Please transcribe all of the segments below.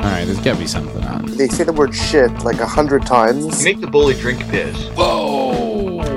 All right, there's gotta be something on. They say the word shit like a hundred times. Make the bully drink piss.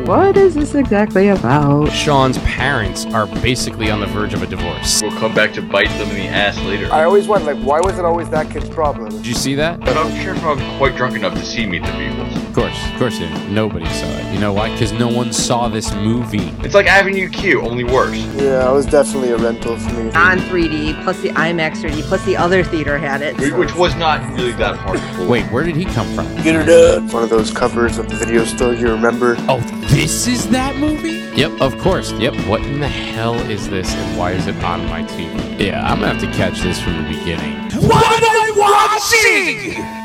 What is this exactly about? Sean's parents are basically on the verge of a divorce. We'll come back to bite them in the ass later. I always wonder, like, why was it always that kid's problem? Did you see that? But I'm sure if I'm quite drunk enough to see Meet the Beatles. Of course, of course, it, nobody saw it. You know why? Because no one saw this movie. It's like Avenue Q, only worse. Yeah, it was definitely a rental for me. On 3D, plus the IMAX 3D, plus the other theater had it. Wh- Which was not really that hard. Wait, where did he come from? Get her done. One of those covers of the video store, you remember? Oh, this is that movie? Yep, of course. Yep. What in the hell is this and why is it on my TV? Yeah, I'm gonna have to catch this from the beginning. What am I watching? A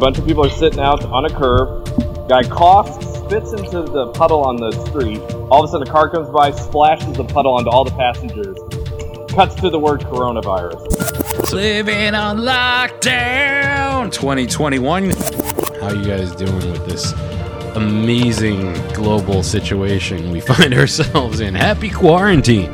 bunch of people are sitting out on a curb. Guy coughs, spits into the puddle on the street. All of a sudden, a car comes by, splashes the puddle onto all the passengers. Cuts to the word coronavirus. Living on lockdown 2021. How you guys doing with this amazing global situation we find ourselves in? Happy quarantine.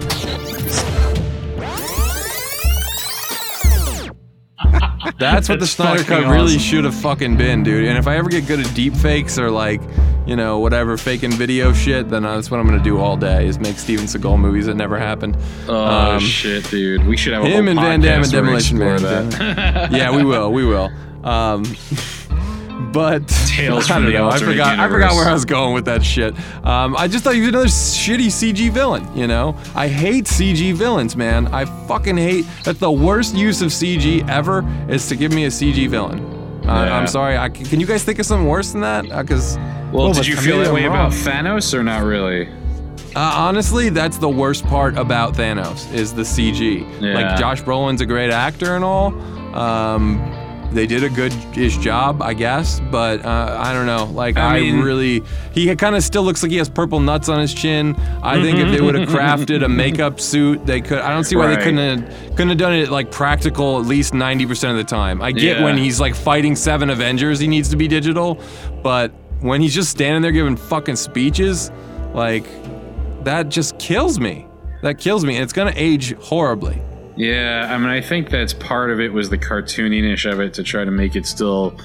That's what the Snyder Cut really should have fucking been, dude. And if I ever get good at deep fakes or like, you know, whatever faking video shit, then that's what I'm gonna do all day is make Steven Seagal movies that never happened. Oh Um, shit, dude. We should have a Him and Van Damme and podcast where we Demolition Man. yeah, we will, we will. Um, but Tales I don't know. I forgot. I forgot where I was going with that shit. Um, I just thought he was another shitty CG villain. You know, I hate CG villains, man. I fucking hate. That's the worst use of CG ever. Is to give me a CG villain. Uh, Yeah. I'm sorry. I, can you guys think of something worse than that? Because Well, but did you feel that way wrong. about Thanos or not really? Uh, honestly, that's the worst part about Thanos is the CG. Yeah. Like Josh Brolin's a great actor and all. Um, they did a good-ish job, I guess, but uh, I don't know. Like I I, mean- really, he kind of still looks like he has purple nuts on his chin. I mm-hmm, think if they mm-hmm, would have mm-hmm. crafted a makeup suit, they could. I don't see why Right. they couldn't have, couldn't have done it like practical at least ninety percent of the time. I get Yeah. when he's like fighting seven Avengers, he needs to be digital, but when he's just standing there giving fucking speeches, like that just kills me. That kills me, and it's gonna age horribly. Yeah, I mean, I think that's part of it was the cartooniness of it to try to make it still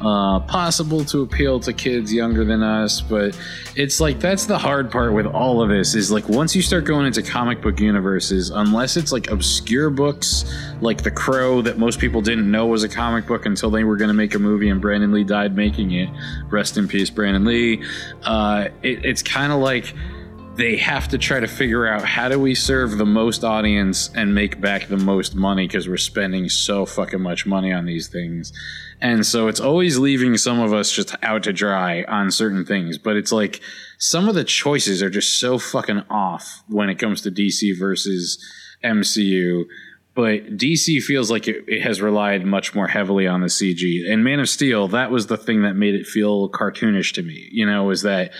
uh, possible to appeal to kids younger than us. But it's like that's the hard part with all of this is like once you start going into comic book universes, unless it's like obscure books like The Crow that most people didn't know was a comic book until they were going to make a movie and Brandon Lee died making it. Rest in peace, Brandon Lee. Uh, it, it's kind of like they have to try to figure out how do we serve the most audience and make back the most money because we're spending so fucking much money on these things. And so it's always leaving some of us just out to dry on certain things. But it's like some of the choices are just so fucking off when it comes to DC versus MCU. But DC feels like it, it has relied much more heavily on the CG. And Man of Steel, that was the thing that made it feel cartoonish to me, you know, was that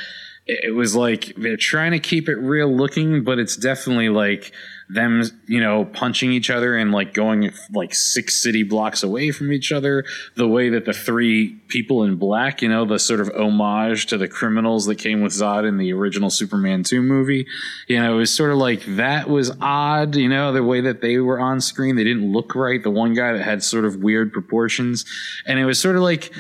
it was like they're trying to keep it real looking, but it's definitely like them, you know, punching each other and like going like six city blocks away from each other. The way that the three people in black, you know, the sort of homage to the criminals that came with Zod in the original Superman 2 movie, you know, it was sort of like that was odd, you know, the way that they were on screen. They didn't look right. The one guy that had sort of weird proportions. And it was sort of like,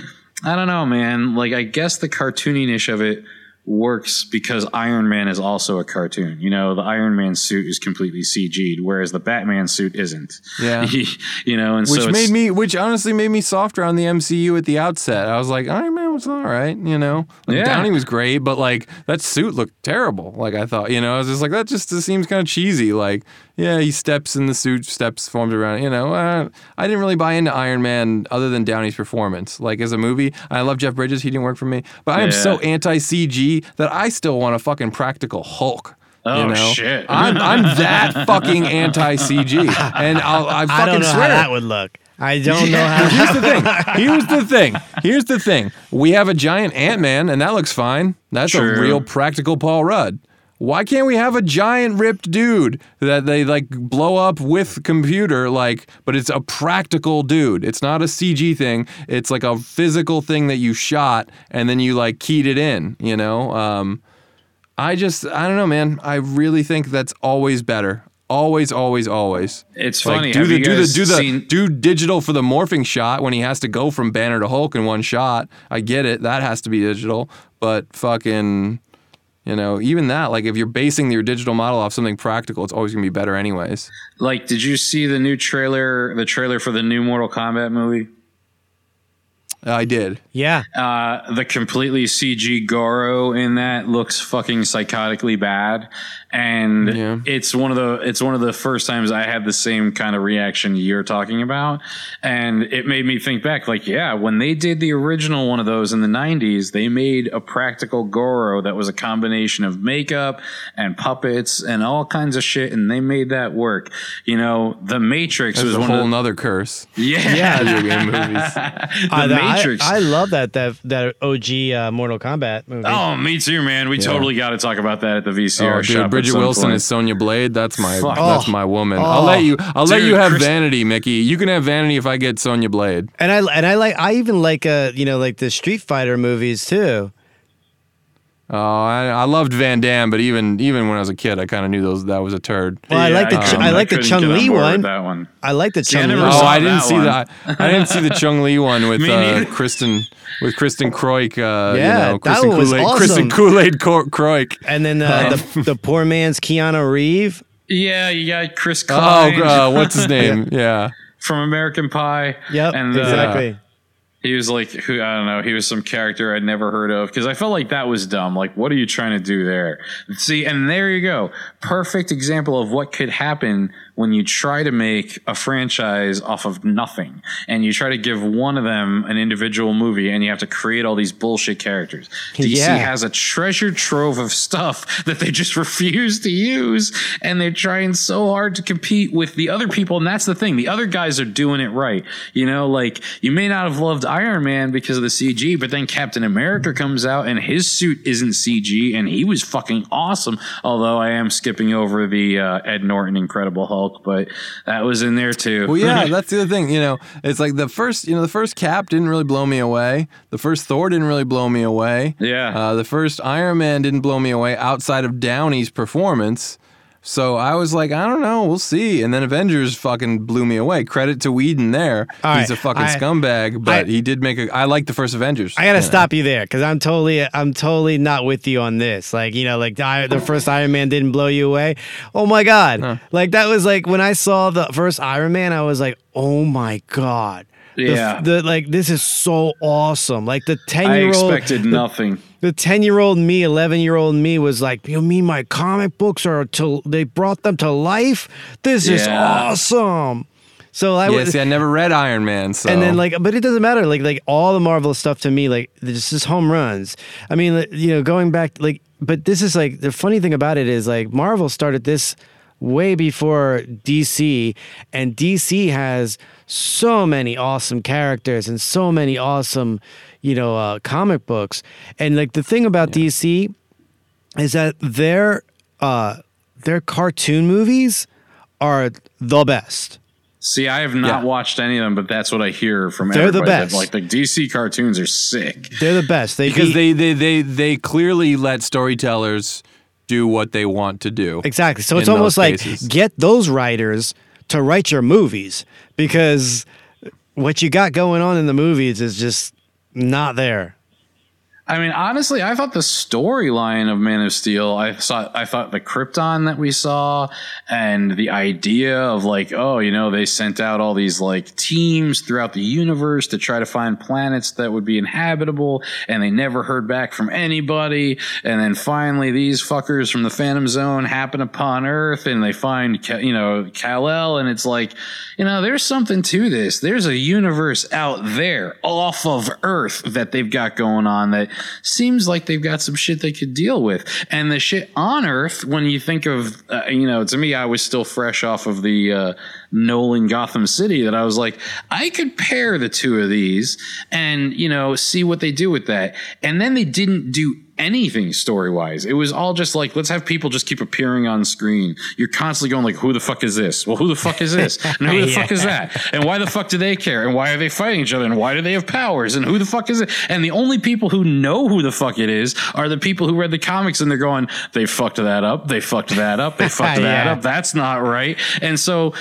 I don't know, man. Like, I guess the cartooniness of it works because Iron Man is also a cartoon. You know, the Iron Man suit is completely CG'd, whereas the Batman suit isn't. Yeah. you know, and Which so made me, which honestly made me softer on the MCU at the outset. I was like, Iron Man was all right, you know. Like, Yeah. Downey was great, but like that suit looked terrible. Like I thought, you know, I was just like, that just seems kind of cheesy. Like, yeah, he steps in the suit, steps forms around. You know, uh, I didn't really buy into Iron Man other than Downey's performance. Like as a movie, I love Jeff Bridges. He didn't work for me, but I am Yeah. so anti CG that I still want a fucking practical Hulk. Oh, you know? shit. I'm I'm that fucking anti CG, and I'll I fucking I don't know swear. how that would look. I don't know how. Here's the thing. Here's the thing. Here's the thing. We have a giant Ant Man, and that looks fine. That's True. a real practical Paul Rudd. Why can't we have a giant ripped dude that they like blow up with computer like but it's a practical dude. It's not a CG thing. It's like a physical thing that you shot and then you like keyed it in, you know? Um I just I don't know, man. I really think that's always better. Always, always, always. It's Like, funny. do Have the do the do the seen- do digital for the morphing shot when he has to go from Banner to Hulk in one shot. I get it. That has to be digital. But fucking you know, even that, like if you're basing your digital model off something practical, it's always gonna be better anyways. Like, did you see the new trailer? The trailer for the new Mortal Kombat movie? I did. Yeah. Uh, the completely CG Goro in that looks fucking psychotically bad, and Yeah. it's one of the it's one of the first times I had the same kind of reaction you're talking about, and it made me think back. Like, yeah, when they did the original one of those in the '90s, they made a practical Goro that was a combination of makeup and puppets and all kinds of shit, and they made that work. You know, The Matrix That's was a one whole of the, nother curse. yeah. Video game movies. the Uh, Matrix. I, I love that that that OG uh, Mortal Kombat movie. Oh, me too, man. We totally got to talk about that at the VCR Oh, shop. dude, at Bridget Wilson point. is Sonya Blade. That's my Fuck. that's my woman. Oh. I'll let you I'll let you have Chris- vanity, Mickey. You can have vanity if I get Sonya Blade. And I and I like I even like uh you know like the Street Fighter movies too. Oh, I, I loved Van Damme, but even even when I was a kid, I kind of knew those that was a turd. Well, I like the I Ch- couldn't- I like the couldn't Chun Li one. That one. I like the See, I Li. Oh, I didn't that see one. that. I didn't see the Chun Li one with uh. Kristen with Kristen Kreuk. Uh, Yeah, you know, that Kristen one was Kool-Aid, awesome. Kristen Kool Aid Kreuk. And then uh, the the poor man's Keanu Reeve. Yeah, you got Chris Oh, Klein uh, what's his name? yeah. from American Pie. Yep, and, uh, exactly. He was like, who I don't know. He was some character I'd never heard of because I felt like that was dumb. Like, what are you trying to do there? See, and there you go. Perfect example of what could happen when you try to make a franchise off of nothing and you try to give one of them an individual movie and you have to create all these bullshit characters. DC Yeah. has a treasure trove of stuff that they just refuse to use and they're trying so hard to compete with the other people. And that's the thing. The other guys are doing it right. You know like you may not have loved iron man because of the cg but then captain america comes out and his suit isn't cg and he was fucking awesome. Although i am skipping over the uh, ed norton incredible hulk but that was in there too Well, yeah, that's the other thing. You know, it's like the first, you know, the first Cap didn't really blow me away. The first Thor didn't really blow me away. Yeah. Uh, the first Iron Man didn't blow me away outside of Downey's performance. So I was like, I don't know, we'll see. And then Avengers fucking blew me away. Credit to Whedon there. All He's right, a fucking I- scumbag, but I- he did make a. I like the first Avengers. I gotta you know. stop you there because I'm totally, I'm totally not with you on this. Like, you know, like the, the first Iron Man didn't blow you away. Oh my god! Like that was like when I saw the first Iron Man, I was like, oh my god. Yeah. The, like this is so awesome. Like the ten i year old, expected nothing the ten year old me, eleven year old me was like, you mean my comic books are to they brought them to life? This is awesome. So I Yeah, was, see, I never read Iron Man, so and then like, but it doesn't matter. Like, like all the Marvel stuff to me, like this is home runs. I mean, you know, going back, like, but this is like the funny thing about it is like Marvel started this way before DC, and DC has so many awesome characters and so many awesome, you know, uh, comic books. And like the thing about DC is that their uh, their cartoon movies are the best. See, I have not Yeah. watched any of them, but that's what I hear from They're the everybody. that, best. Like the DC cartoons are sick. They're the best. They because beat- they, they they they clearly let storytellers do what they want to do. Exactly. So it's almost like cases. get those writers to write your movies because what you got going on in the movies is just not there. I mean, honestly, I thought the storyline of Man of Steel, I saw, I thought the Krypton that we saw, and the idea of like, oh, you know, they sent out all these like teams throughout the universe to try to find planets that would be inhabitable, and they never heard back from anybody, and then finally these fuckers from the Phantom Zone happen upon Earth, and they find, you know, Kal El, and it's like, you know, there's something to this. There's a universe out there off of Earth that they've got going on that seems like they've got some shit they could deal with. And the shit on Earth, when you think of, uh, you know, to me, I was still fresh off of the uh, Nolan Gotham City that I was like, I could pair the two of these and, you know, see what they do with that. And then they didn't do anything story wise. It was all just like, let's have people just keep appearing on screen. You're constantly going like, who the fuck is this? Well, who the fuck is this? And who the fuck is that? And why the fuck do they care? And why are they fighting each other? And why do they have powers? And who the fuck is it? And the only people who know who the fuck it is are the people who read the comics and they're going, they fucked that up. They fucked that up. They fucked that Yeah. up. That's not right. And so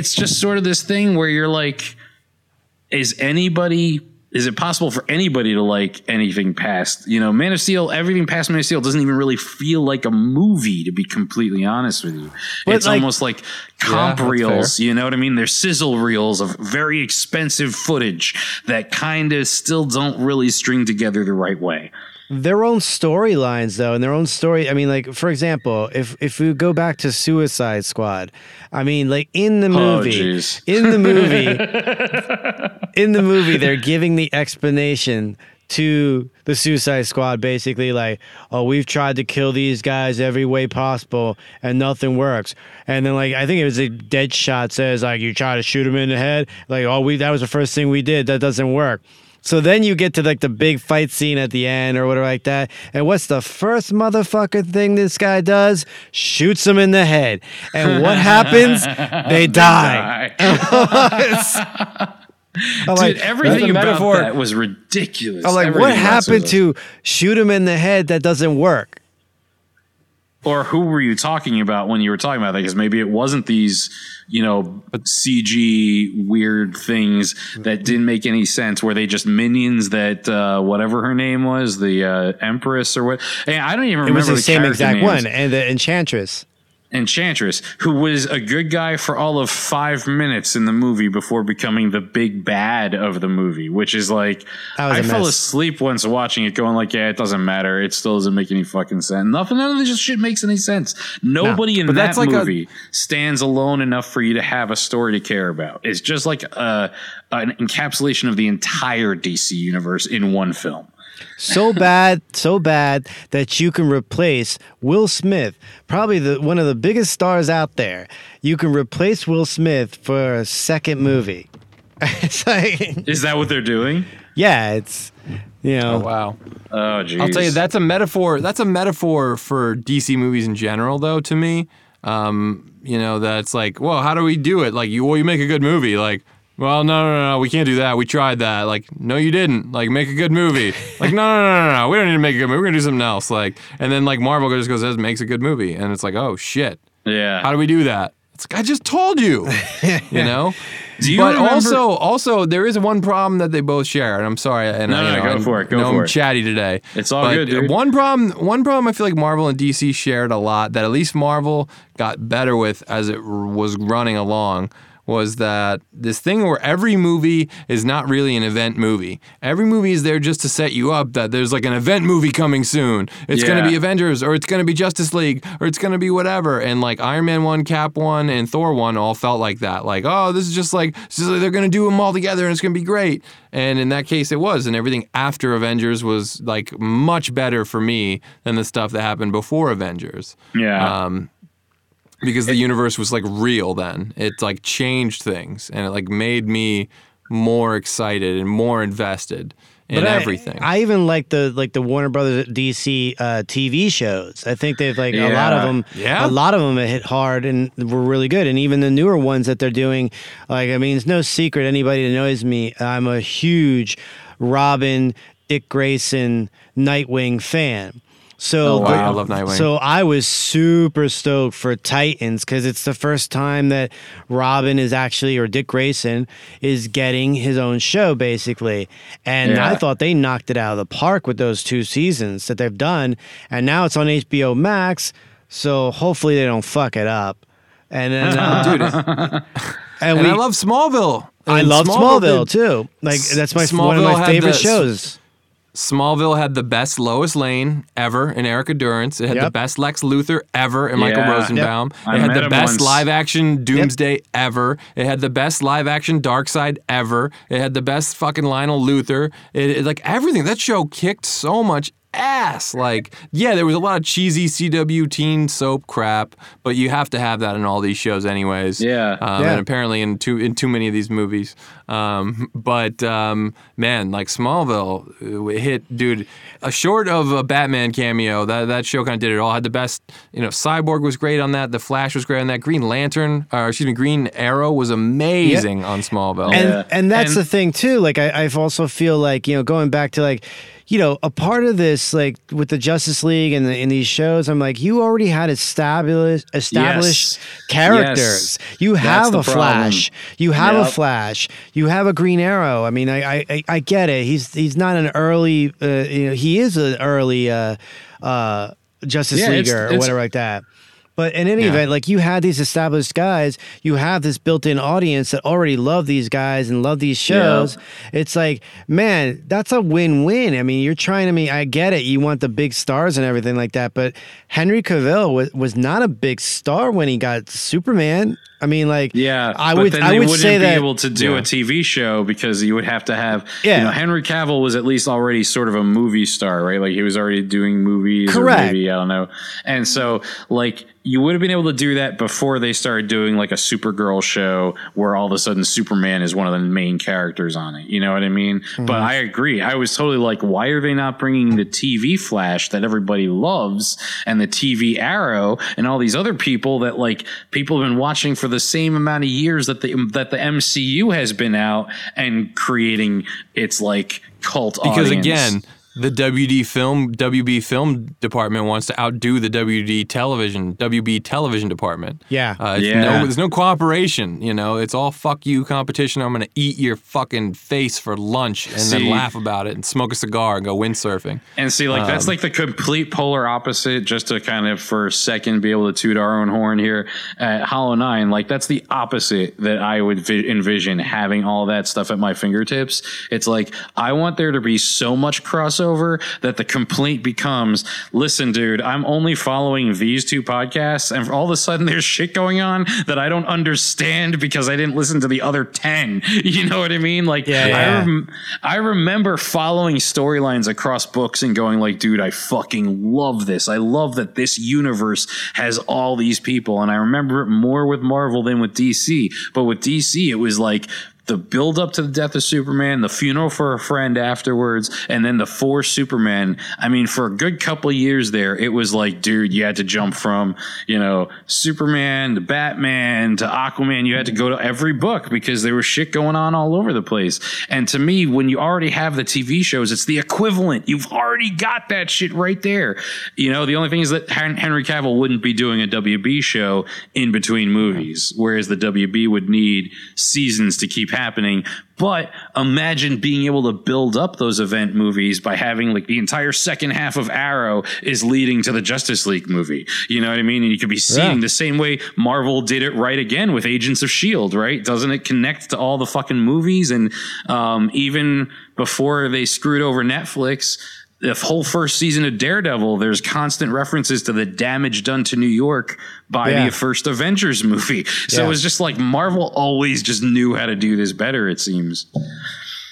it's just sort of this thing where you're like, is anybody is it possible for anybody to like anything past you know man of steel everything past man of steel doesn't even really feel like a movie to be completely honest with you. But, it's like- almost like comp that's reels you know what i mean? They're sizzle reels of very expensive footage that kind of still don't really string together the right way their own storylines though and their own story i mean like for example if if we go back to suicide squad i mean like in the Oh, movie jeez. in the movie in the movie they're giving the explanation to the suicide squad basically like oh we've tried to kill these guys every way possible and nothing works. And then like i think it was a Deadshot says like you try to shoot him in the head like oh we that was the first thing we did. That doesn't work so then you get to like the big fight scene at the end or whatever like that. And what's the first motherfucker thing this guy does? Shoots him in the head. And what happens? They die. I'm Dude, like, everything about metaphor- that was ridiculous. I'm like, Everything what happened to shoot him in the head that doesn't work? Or who were you talking about when you were talking about that? Because maybe it wasn't these, you know, CG weird things that didn't make any sense. Were they just minions that uh, whatever her name was, the uh, Empress or what? Hey, I don't even It remember was the, same exact names. one. And the Enchantress. Enchantress, who was a good guy for all of five minutes in the movie before becoming the big bad of the movie, which is like I was fell asleep once watching it, going like, "Yeah, it doesn't matter. It still doesn't make any fucking sense. Nothing. None of this shit makes any sense. Nobody in that that's like a- movie stands alone enough for you to have a story to care about. It's just like a, an encapsulation of the entire DC universe in one film. So bad, so bad that you can replace Will Smith, probably the one of the biggest stars out there. You can replace Will Smith for a second movie. it's like, Is that what they're doing? yeah, it's you know, Oh wow. Oh, geez. I'll tell you that's a metaphor. That's a metaphor for DC movies in general, though. To me, um, you know, that's like, well, how do we do it? Like, you, well, you make a good movie. Like, well, no, no, no, no, we can't do that. We tried that. Like, no, you didn't. Like, make a good movie. Like, no, no, no, no, no, we don't need to make a good movie. We're gonna do something else. Like, and then like Marvel just goes, makes a good movie, and it's like, oh shit, Yeah. how do we do that? It's like I just told you, you know. Do you but remember- also, also there is one problem that they both share, and I'm sorry, and No, I, no, know, go I'm- for it, go for I'm it. chatty today. It's all But good, dude. One problem, one problem I feel like Marvel and DC shared a lot that at least Marvel got better with as it r- was running along was that this thing where every movie is not really an event movie. Every movie is there just to set you up that there's like an event movie coming soon. It's going to be Avengers or it's going to be Justice League or it's going to be whatever. And like Iron Man 1, Cap 1 and Thor 1 all felt like that. Like, oh, this is just like, just like they're going to do them all together and it's going to be great. And in that case it was and everything after Avengers was like much better for me than the stuff that happened before Avengers yeah. um, because the universe was like real then. It like changed things and it like made me more excited and more invested in I- everything. I, even like the like the Warner Brothers DC uh, TV shows. I think they've like a lot of them. Yeah? a lot of them hit hard and were really good. And even the newer ones that they're doing, like I mean, it's no secret. Anybody that knows me, I'm a huge Robin, Dick Grayson, Nightwing fan. So, Oh, wow. I love Nightwing. So I was super stoked for Titans because it's the first time that Robin is actually, or Dick Grayson is getting his own show basically. And Yeah. I thought they knocked it out of the park with those two seasons that they've done. And now it's on HBO Max. So hopefully they don't fuck it up. And then, uh, Dude, and, and we, I love Smallville. I love Smallville, did- too. Like that's my one of my favorite the- shows. Smallville had the best Lois Lane ever in Erica Durance. It had the best Lex Luthor ever in Michael Yeah. Rosenbaum. I It had the best once. live action Doomsday ever. It had the best live action Darkseid ever. It had the best fucking Lionel Luthor. It, it- like everything. That show kicked so much ass. Like, yeah, there was a lot of cheesy CW teen soap crap, but you have to have that in all these shows, anyways. Yeah. Um, Yeah. And apparently in too in too many of these movies. Um, but um, man, like Smallville, uh, it hit, dude. A short of a Batman cameo, that that show kind of did it all. Had the best, you know. Cyborg was great on that. The Flash was great on that. Green Lantern, or excuse me, Green Arrow was amazing on Smallville. and Yeah. and that's And- the thing too like I, I also feel like you know going back to like you know a part of this like with the justice league and the, in these shows i'm like you already had established established Yes. characters you have the a flash you have a flash you have a green arrow i mean i i, I- I get it he's he's not an early uh, you know he is an early uh uh justice Yeah, it's- leaguer or whatever like that but in any Yeah. event, like you had these established guys, you have this built-in audience that already love these guys and love these shows. It's like, man, that's a win-win. I mean, you're trying to mean I get it. You want the big stars and everything like that, but Henry Cavill was, was not a big star when he got Superman. I mean, like, Yeah, I but would, then I they would wouldn't say be that. able to do Yeah. a TV show because you would have to have. Yeah. you know, Henry Cavill was at least already sort of a movie star, right? Like he was already doing movies, or Correct. maybe I don't know. And so, like, you would have been able to do that before they started doing like a Supergirl show, where all of a sudden Superman is one of the main characters on it. You know what I mean? Mm-hmm. But I agree. I was totally like, why are they not bringing the TV Flash that everybody loves and the TV Arrow and all these other people that like people have been watching for the same amount of years that the that the MCU has been out and creating its like cult because audience. again the WD film WB film department wants to outdo the WD television WB television department. Yeah. uh, it's Yeah. No, there's no cooperation. You know, it's all fuck you competition. I'm gonna eat your fucking face for lunch and then laugh about it and smoke a cigar and go windsurfing. And see, like that's like the complete polar opposite. Just to kind of for a second be able to toot our own horn here at Hollow Nine, like that's the opposite that I would vi- envision having all that stuff at my fingertips. It's like I want there to be so much crossover that the complaint becomes, listen, dude, I'm only following these two podcasts, and all of a sudden there's shit going on that I don't understand because I didn't listen to the other ten. You know what I mean? Like Yeah, I rem- I remember following storylines across books and going like, dude, I fucking love this. I love that this universe has all these people. And I remember it more with Marvel than with DC. But with DC, it was like the build up to the death of Superman, the funeral for a friend afterwards, and then the four Superman. I mean, for a good couple years there, it was like, dude, you had to jump from, you know, Superman to Batman to Aquaman. You had to go to every book because there was shit going on all over the place. And to me, when you already have the TV shows, it's the equivalent. You've already got that shit right there. You know, the only thing is that Henry Cavill wouldn't be doing a WB show in between movies, whereas the WB would need seasons to keep happening. But imagine being able to build up those event movies by having like the entire second half of Arrow is leading to the Justice League movie. You know what I mean? And you could be seeing Yeah. the same way Marvel did it right again with Agents of S.H.I.E.L.D., right? Doesn't it connect to all the fucking movies? And um, even before they screwed over Netflix, the whole first season of Daredevil, there's constant references to the damage done to New York by Yeah. the first Avengers movie. So Yeah. it was just like Marvel always just knew how to do this better, it seems.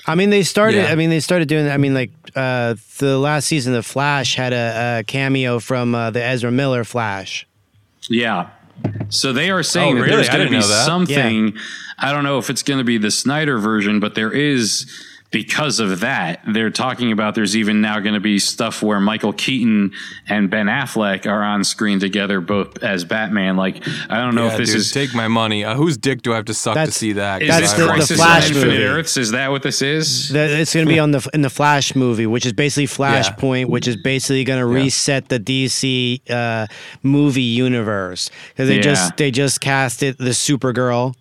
I mean, they started. Yeah. I mean, they started doing. I mean, like uh, the last season of Flash had a, a cameo from uh, the Ezra Miller Flash. Yeah. So they are saying Oh, that really? there's going to be know that. something. I don't know if it's going to be the Snyder version, but there is because of that. They're talking about there's even now going to be stuff where Michael Keaton and Ben Affleck are on screen together, both as Batman. Like I don't know Yeah, if this dude, is. take my money. Uh, whose dick do I have to suck to see that? Is That's the- the Flash on Infinite movie. Earths? Is that what this is? That it's going to be on the in the Flash movie, which is basically Flashpoint, which is basically going to reset the DC uh, movie universe because they Yeah. just they just casted the Supergirl,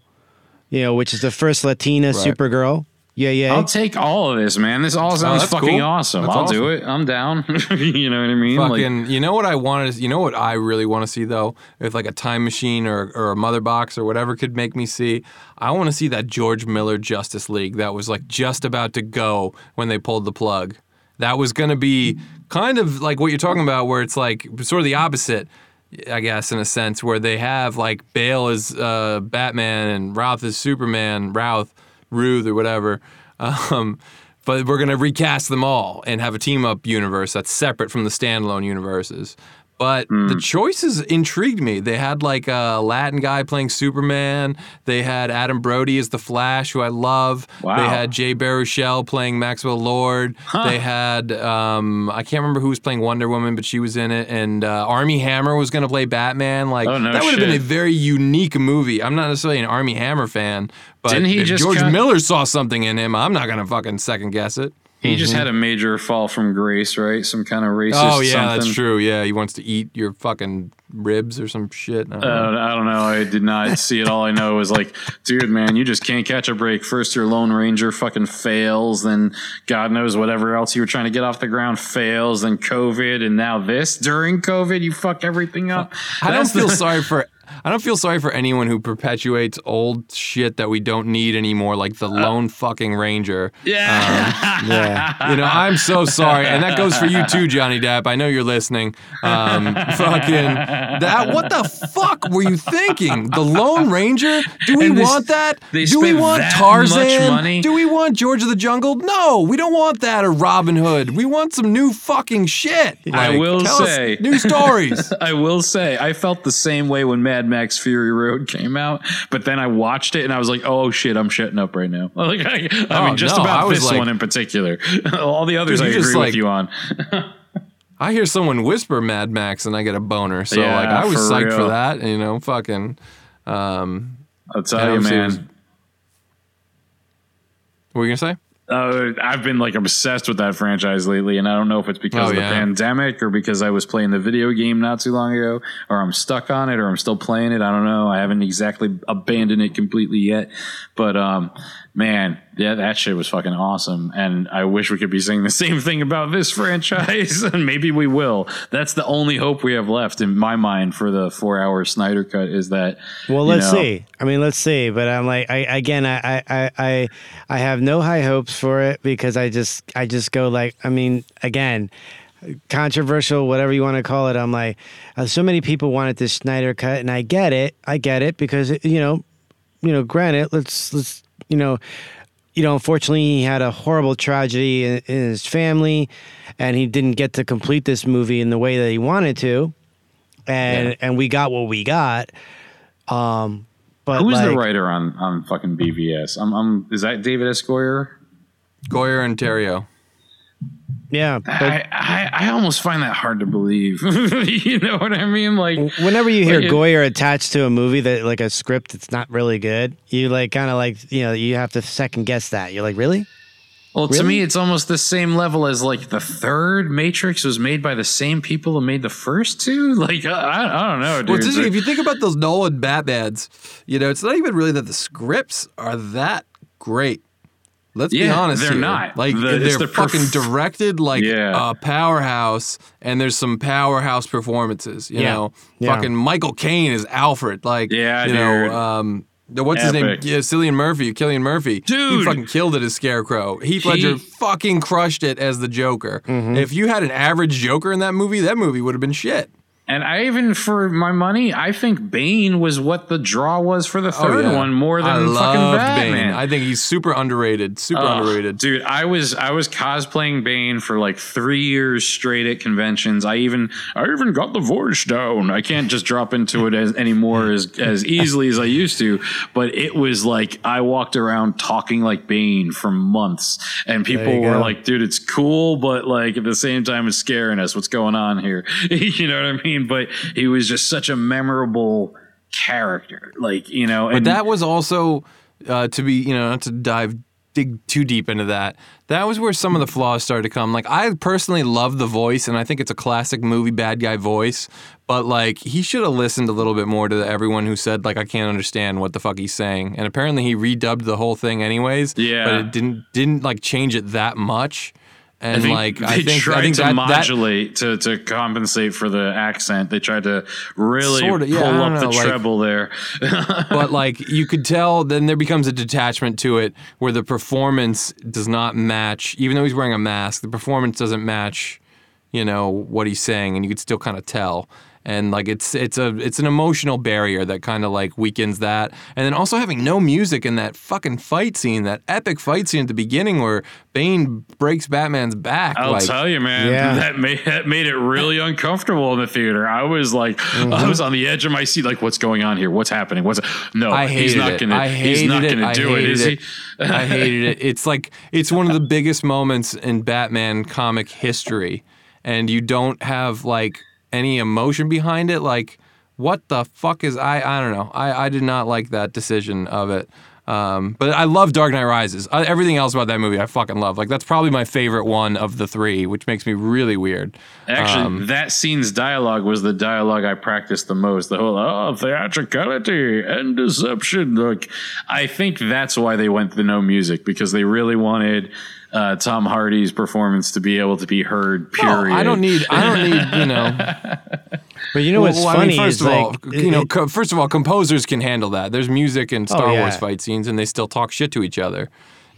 you know, which is the first Latina Supergirl. Yeah, yeah. I'll take all of this, man. This all sounds that's fucking cool. awesome. That's I'll awesome. do it. I'm down. you know what I mean? Like- Fucking, you know what I wanted? to- You know what I really want to see though? If like a time machine or, or a mother box or whatever could make me see, I want to see that George Miller Justice League that was like just about to go when they pulled the plug. That was going to be kind of like what you're talking about, where it's like sort of the opposite, I guess, in a sense, where they have like Bale is uh, Batman and Routh is Superman, Routh, Ruth or whatever. Um, but we're gonna recast them all and have a team up universe that's separate from the standalone universes. But Hmm. the choices intrigued me. They had like a Latin guy playing Superman. They had Adam Brody as the Flash, who I love. Wow. They had Jay Baruchel playing Maxwell Lord. Huh. They had um, I can't remember who was playing Wonder Woman, but she was in it. And uh, Armie Hammer was going to play Batman. Like Oh, no that would have been a very unique movie. I'm not necessarily an Armie Hammer fan, but Didn't he if just George cut- Miller saw something in him, I'm not going to fucking second guess it. He just had a major fall from grace, right? Some kind of racist. Mm-hmm. Oh yeah, something. that's true. Yeah, he wants to eat your fucking ribs or some shit. I don't Uh, know. I don't know. I did not see it. All I know is like, dude, man, you just can't catch a break. First, your Lone Ranger fucking fails, then God knows whatever else you were trying to get off the ground fails, then COVID, and now this during COVID, you fuck everything up. I don't feel the- sorry for. I don't feel sorry for anyone who perpetuates old shit that we don't need anymore, like the lone fucking ranger. Yeah. Yeah. You know, I'm so sorry, and that goes for you too, Johnny Depp. I know you're listening. Um, fucking that. What the fuck were you thinking? The Lone Ranger? Do we And they want that? Do we want Tarzan? much money? Do we want George of the Jungle? No, we don't want that or Robin Hood. We want some new fucking shit. I will tell us say- new stories. I will say, I felt the same way when Mad Max Fury Road came out, but then I watched it and I was like, "Oh shit, I'm shutting up right now." Like, I, I Oh, mean, just no, about this like- one in particular. All the others I agree like- with you on. I hear someone whisper Mad Max and I get a boner. So Yeah, like I was for psyched for real. that. You know, fucking. Um, I'll tell you, man. was- what were you gonna say? Uh, I've been like obsessed with that franchise lately, and I don't know if it's because Oh, of the yeah. pandemic or because I was playing the video game not too long ago, or I'm stuck on it, or I'm still playing it. I don't know. I haven't exactly abandoned it completely yet, but um, man, yeah, that shit was fucking awesome, and I wish we could be saying the same thing about this franchise, and maybe we will. That's the only hope we have left in my mind for the four-hour Snyder cut is that. Well, let's know, see. I mean, let's see. But I'm like, I again, I, I, I, I, have no high hopes for it because I just, I just go like, I mean, again, controversial, whatever you want to call it. I'm like, uh, so many people wanted this Snyder cut, and I get it. I get it because it, you know, you know, granted, let's, let's, you know. You know, unfortunately, he had a horrible tragedy in, in his family, and he didn't get to complete this movie in the way that he wanted to, and Yeah. and we got what we got. Um, but Who's the writer on on fucking BVS? I'm, I'm is that David S. Goyer? Goyer and Terrio. Yeah, but I, I I almost find that hard to believe. you know what I mean? Like, whenever you hear like Goyer attached to a movie that like a script that's not really good, you like kind of like you know you have to second guess that. You're like, really? well, to me, it's almost the same level as like the third Matrix was made by the same people who made the first two. Like, I, I, I don't know, dude. Well, it's interesting. If you think about those Nolan Batmans, you know, it's not even really that the scripts are that great. Let's be honest they're here. not. Like The- they're the fucking perf- directed like Yeah. a powerhouse, and there's some powerhouse performances. You Yeah. know, Yeah. fucking Michael Caine is Alfred. Like, Yeah, you dude. know, um, the, what's his name? Epic. Yeah, Cillian Murphy, Cillian Murphy. he Dude. fucking killed it as Scarecrow. Heath He- Ledger fucking crushed it as the Joker. Mm-hmm. If you had an average Joker in that movie, that movie would have been shit. And I even, for my money, I think Bane was what the draw was for the oh, third Oh, yeah. one more than I fucking Batman. Bane. I think he's super underrated. Super underrated. dude. I was I was cosplaying Bane for like three years straight at conventions. I even I even got the voice down. I can't just drop into it as anymore as as easily as I used to. But it was like I walked around talking like Bane for months, and people were go. like, "Dude, it's cool," but like at the same time, it's scaring us. What's going on here? you know what I mean? But he was just such a memorable character, like you know. But that was also uh, to be, you know, not to dive dig too deep into that. That was where some of the flaws started to come. Like I personally love the voice, and I think it's a classic movie bad guy voice. But like he should have listened a little bit more to everyone who said like I can't understand what the fuck he's saying. And apparently he redubbed the whole thing anyways. Yeah. But it didn't didn't like change it that much. And think like they I think tried I think to that, that modulate to, to compensate for the accent. They tried to really Sorta, yeah, pull up know, the like- treble there. but like you could tell then there becomes a detachment to it where the performance does not match even though he's wearing a mask the performance doesn't match you know what he's saying and you could still kind of tell and like it's it's a it's an emotional barrier that kind of like weakens that, and then also having no music in that fucking fight scene, that epic fight scene at the beginning where Bane breaks Batman's back. I'll like, tell you, man, Yeah. that made that made it really uncomfortable in the theater. I was like, I mm-hmm. was on the edge of my seat, like, what's going on here? What's happening? What's no? I hated he's not it. gonna. I hated he's not it. gonna I do it, hated is it. he? I hated it. It's like it's one of the biggest moments in Batman comic history, and you don't have like any emotion behind it. Like, what the fuck is I? I don't know. I I did not like that decision of it. Um, but I love Dark Knight Rises. Uh, everything else about that movie, I fucking love. Like that's probably my favorite one of the three, which makes me really weird. Actually, Um, that scene's dialogue was the dialogue I practiced the most. The whole oh theatricality and deception. Like, I think that's why they went the no music because they really wanted uh, Tom Hardy's performance to be able to be heard. No, Period. I don't need. I don't need. You know. But you know what's Well, I funny mean, first is of like all, you know, co- first of all, composers can handle that. There's music in Star Oh, yeah. Wars fight scenes, and they still talk shit to each other.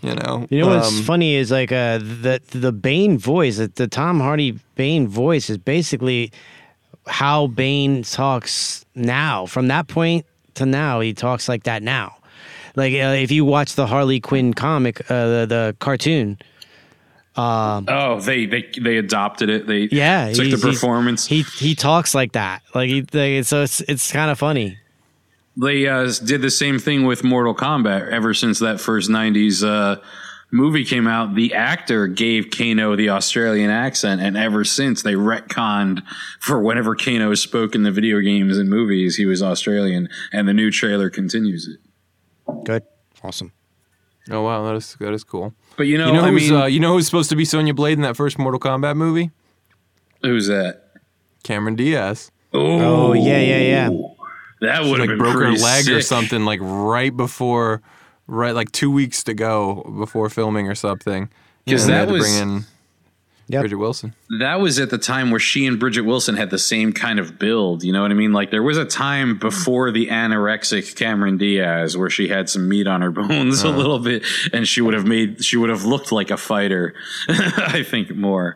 You know. You know what's Um, funny is like uh, the the Bane voice, the, the Tom Hardy Bane voice is basically how Bane talks now. From that point to now, he talks like that now. Like uh, if you watch the Harley Quinn comic, uh, the the cartoon, Oh, they they they adopted it. They yeah, took the performance. He he talks like that. Like he like, so it's it's kind of funny. they uh, did the same thing with Mortal Kombat. Ever since that first '90s uh, movie came out, the actor gave Kano the Australian accent, and ever since they retconned for whenever Kano spoke in the video games and movies, he was Australian, and the new trailer continues it. Good, awesome. Oh wow, that is that is cool. But you know, You know I who's mean, uh, you know who's supposed to be Sonya Blade in that first Mortal Kombat movie? who's that? Cameron Diaz. Oh yeah, yeah, yeah. That She would have like been broke her pretty leg or something like right before, right like two weeks to go before filming or something. 'Cause And they that had to was- bring in Yep. Bridget Wilson. that was at the time where she and Bridget Wilson had the same kind of build. You know what I mean? Like there was a time before the anorexic Cameron Diaz where she had some meat on her bones a uh-huh. little bit, and she would have made she would have looked like a fighter. I think more.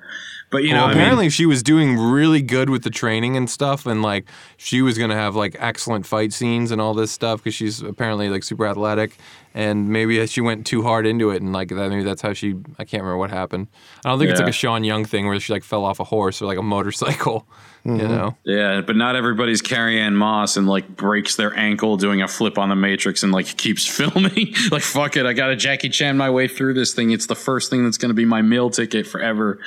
But you know, well, I mean, apparently she was doing really good with the training and stuff, and like she was gonna have like excellent fight scenes and all this stuff because she's apparently like super athletic, and maybe she went too hard into it, and like that maybe that's how she. I can't remember what happened. I don't think it's like a Sean Young thing where she like fell off a horse or like a motorcycle. Mm-hmm. You know, Yeah, but not everybody's Carrie-Anne Moss and like breaks their ankle doing a flip on the Matrix and like keeps filming. like, fuck it, I got to Jackie Chan my way through this thing. It's the first thing that's going to be my meal ticket forever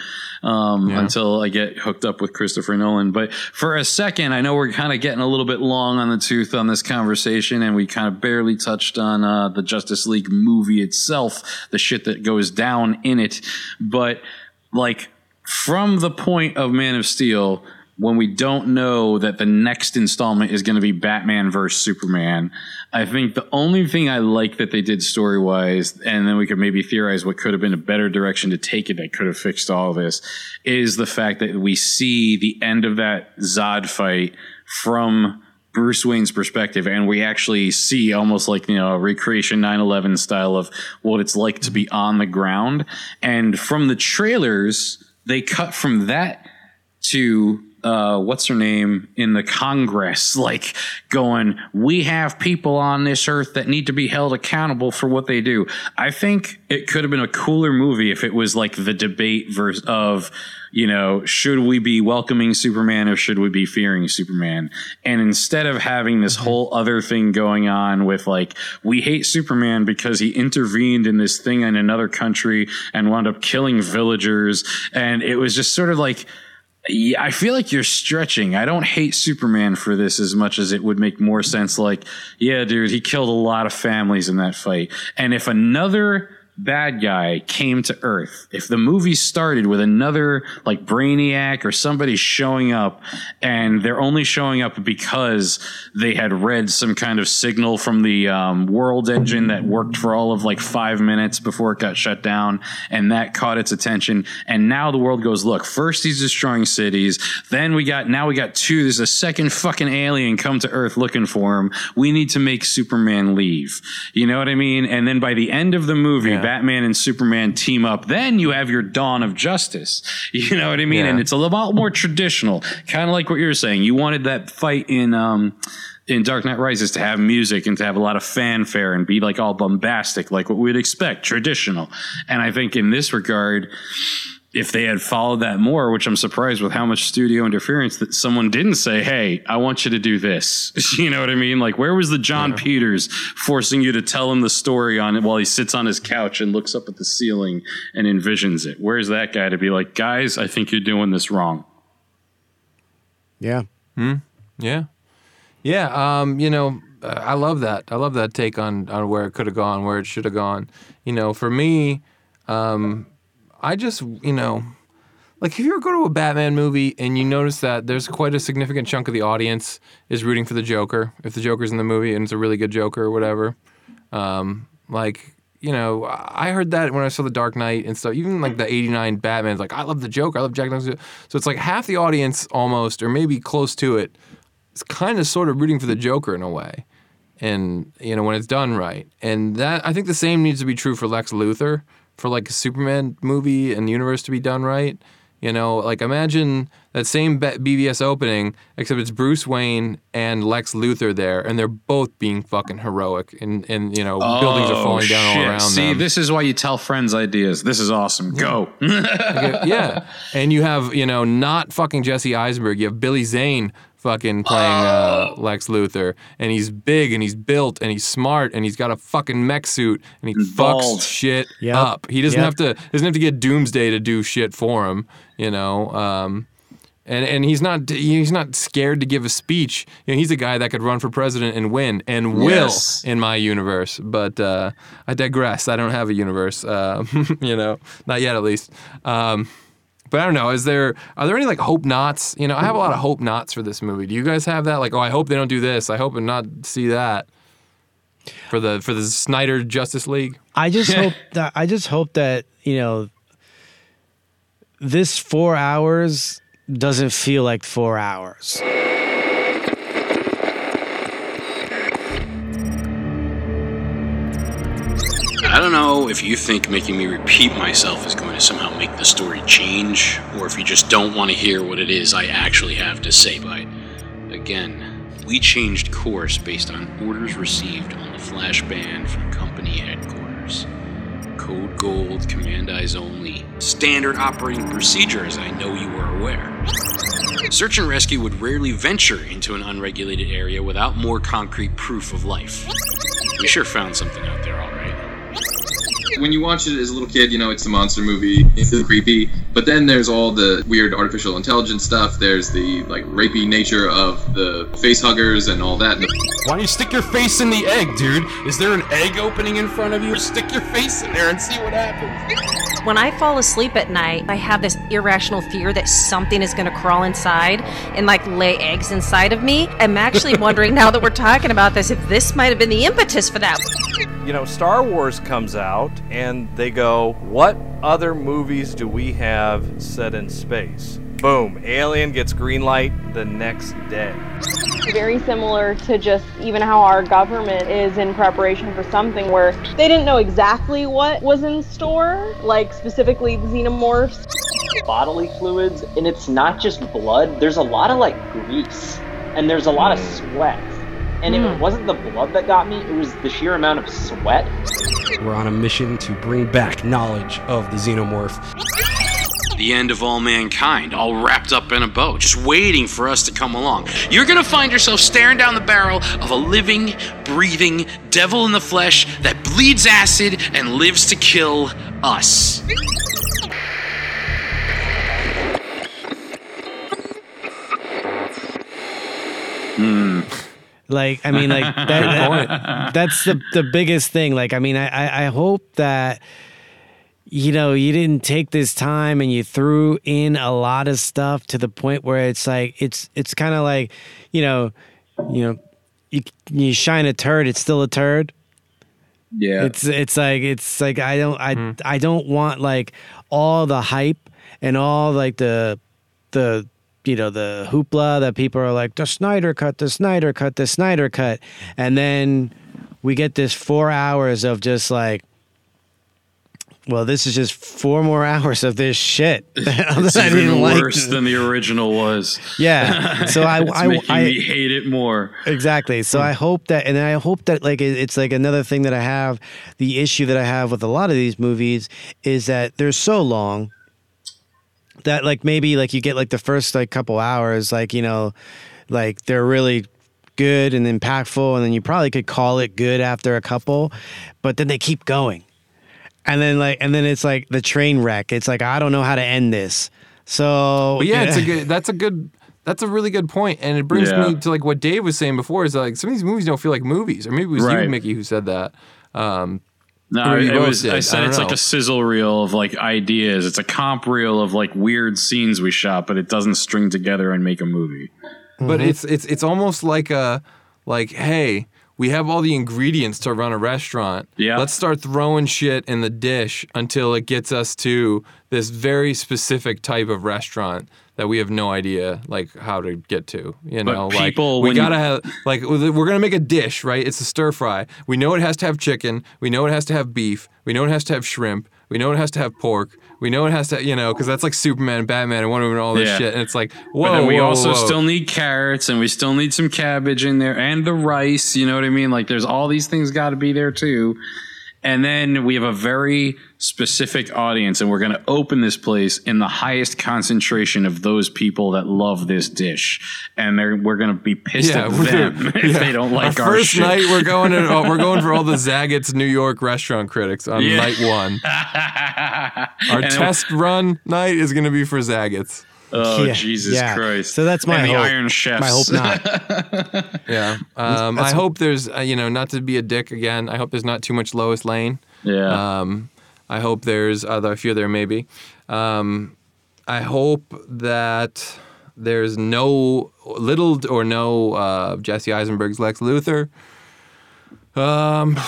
um, Yeah. until I get hooked up with Christopher Nolan. But for a second, I know we're kind of getting a little bit long on the tooth on this conversation, and we kind of barely touched on uh, the Justice League movie itself, the shit that goes down in it. But like from the point of Man of Steel, when we don't know that the next installment is going to be Batman versus Superman, I think the only thing I like that they did story wise, and then we could maybe theorize what could have been a better direction to take it that could have fixed all this, is the fact that we see the end of that Zod fight from Bruce Wayne's perspective, and we actually see almost like you know a recreation 9/11 style of what it's like to be on the ground. And from the trailers, they cut from that to uh, what's her name in the Congress, like going, "We have people on this earth that need to be held accountable for what they do." I think it could have been a cooler movie if it was like the debate verse of, you know, should we be welcoming Superman or should we be fearing Superman? And instead of having this whole other thing going on with like, we hate Superman because he intervened in this thing in another country and wound up killing villagers, and it was just sort of like. Yeah, I feel like you're stretching. I don't hate Superman for this as much as it would make more sense. Like, yeah, dude, he killed a lot of families in that fight. And if another bad guy came to Earth, if the movie started with another like Brainiac or somebody showing up and they're only showing up because they had read some kind of signal from the um, world engine that worked for all of like five minutes before it got shut down and that caught its attention. And now the world goes, look, first he's destroying cities. Then we got, now we got two. There's a second fucking alien come to Earth looking for him. We need to make Superman leave. You know what I mean? And then by the end of the movie, Batman and Superman team up. Then you have your Dawn of Justice. You know what I mean? Yeah. And it's a lot more traditional, kind of like what you're saying. You wanted that fight in um, in Dark Knight Rises to have music and to have a lot of fanfare and be like all bombastic, like what we'd expect, traditional. And I think in this regard, if they had followed that more, which I'm surprised with how much studio interference that someone didn't say, "Hey, I want you to do this." You know what I mean? Like, where was the Jon Peters forcing you to tell him the story on it while he sits on his couch and looks up at the ceiling and envisions it? Where's that guy to be like, "Guys, I think you're doing this wrong." Yeah. Yeah, yeah. Um, you know, uh, I love that. I love that take on on where it could have gone, where it should have gone. You know, for me, um, I just you know, like if you ever go to a Batman movie and you notice that there's quite a significant chunk of the audience is rooting for the Joker, if the Joker's in the movie and it's a really good Joker or whatever, um, like. You know, I heard that when I saw The Dark Knight and stuff. Even like the '89 Batman's like, I love the Joker. I love Jack Nicholson. So it's like half the audience almost, or maybe close to it, is kind of sort of rooting for the Joker in a way. And you know when it's done right, and that I think the same needs to be true for Lex Luthor, for like a Superman movie and universe to be done right. You know, like imagine that same B- BVS opening, except it's Bruce Wayne and Lex Luthor there, and they're both being fucking heroic, and and you know buildings are falling oh, down all Oh, around See, them. this is why you tell friends ideas. This is awesome. Go. yeah, and you have you know not fucking Jesse Eisenberg. You have Billy Zane fucking playing uh, Lex Luthor, and he's big and he's built and he's smart and he's got a fucking mech suit and he Bald. fucks shit Yep. up. He doesn't Yep. have to doesn't have to get Doomsday to do shit for him. You know. Um, and, and he's not he's not scared to give a speech. You know, he's a guy that could run for president and win and will Yes. in my universe. But uh, I digress. I don't have a universe. Uh, you know, not yet at least. Um, but I don't know. Is there are there any like hope knots? You know, I have a lot of hope knots for this movie. Do you guys have that? Like, oh, I hope they don't do this. I hope and not see that for the for the Snyder Justice League. I just hope that I just hope that you know this four hours doesn't feel like four hours. Know if you think making me repeat myself is going to somehow make the story change, or if you just don't want to hear what it is I actually have to say. But again, we changed course based on orders received on the flash band from company headquarters. Code Gold, Command Eyes Only, standard operating procedure, as I know you are aware. Search and rescue would rarely venture into an unregulated area without more concrete proof of life. We sure found something out there. When you watch it as a little kid, you know it's a monster movie. It's really creepy. But then there's all the weird artificial intelligence stuff. There's the like rapey nature of the face huggers and all that. Why don't you stick your face in the egg, dude? Is there an egg opening in front of you? Stick your face in there and see what happens. When I fall asleep at night, I have this irrational fear that something is going to crawl inside and like lay eggs inside of me. I'm actually wondering now that we're talking about this if this might have been the impetus for that. You know, Star Wars comes out and they go, What other movies do we have set in space? Boom, Alien gets green light the next day. Very similar to just even how our government is in preparation for something where they didn't know exactly what was in store, like specifically xenomorphs. bodily fluids, and it's not just blood. There's a lot of like grease, and there's a lot of hmm. sweat. And if it hmm. wasn't the blood that got me, it was the sheer amount of sweat. We're on a mission to bring back knowledge of the xenomorph. The end of all mankind, all wrapped up in a bow, just waiting for us to come along. You're gonna find yourself staring down the barrel of a living, breathing devil in the flesh that bleeds acid and lives to kill us. Hmm. Like, I mean, like that, that- that's the the biggest thing. Like, I mean, I, I I hope that you know you didn't take this time and you threw in a lot of stuff to the point where it's like it's it's kind of like you know you know you you shine a turd, it's still a turd. Yeah. It's it's like it's like I don't I hmm. I don't want like all the hype and all like the the you know the hoopla that people are like the Snyder cut, the Snyder cut, the Snyder cut, and then we get this four hours of just like well, this is just four more hours of this shit It's I even like. worse than the original was. Yeah. So I, I, I, hate it more. Exactly. So I hope that, and I hope that, like, it- it's like another thing that I have. The issue that I have with a lot of these movies is that they're so long that, like, maybe like you get like the first like couple hours, like you know, like they're really good and impactful, and then you probably could call it good after a couple, but then they keep going, and then like, and then it's like the train wreck. It's like I don't know how to end this. So But yeah, it's a good. That's a good. That's a really good point, and it brings Yeah. me to like what Dave was saying before. Is like some of these movies don't feel like movies, or maybe it was Right. you, Mickey, who said that. Um, No, it was. did. I said don't it's like a sizzle reel of like ideas. It's a comp reel of like weird scenes we shot, but it doesn't string together and make a movie. But it's it's it's almost like a like hey, we have all the ingredients to run a restaurant. Yeah. Let's start throwing shit in the dish until it gets us to this very specific type of restaurant that we have no idea like how to get to. You But know, people, like we gotta have like we're gonna make a dish, right? It's a stir fry. We know it has to have chicken. We know it has to have beef. We know it has to have shrimp. We know it has to have pork. We know it has to, you know, because that's like Superman, and Batman, and Wonder Woman, and all this Yeah. shit. And it's like, whoa, but then we whoa, also whoa. still need carrots and we still need some cabbage in there and the rice. You know what I mean? Like there's all these things got to be there too. And then we have a very specific audience, and we're going to open this place in the highest concentration of those people that love this dish, and they're, we're going to be pissed at we're- them if yeah. they don't like our, our first shit. night. We're going to oh, we're going for all the Zagat's New York restaurant critics on Yeah. night one. Our And- test run night is going to be for Zagat's. Oh Yeah, Jesus yeah. Christ! So that's my and the hope. Iron Chefs. My hope not. Yeah. Um, I hope there's uh, you know not to be a dick again. I hope there's not too much Lois Lane. Yeah. Um, I hope there's other. I fear there may be. Um, I hope that there's no little or no uh, Jesse Eisenberg's Lex Luthor. Um,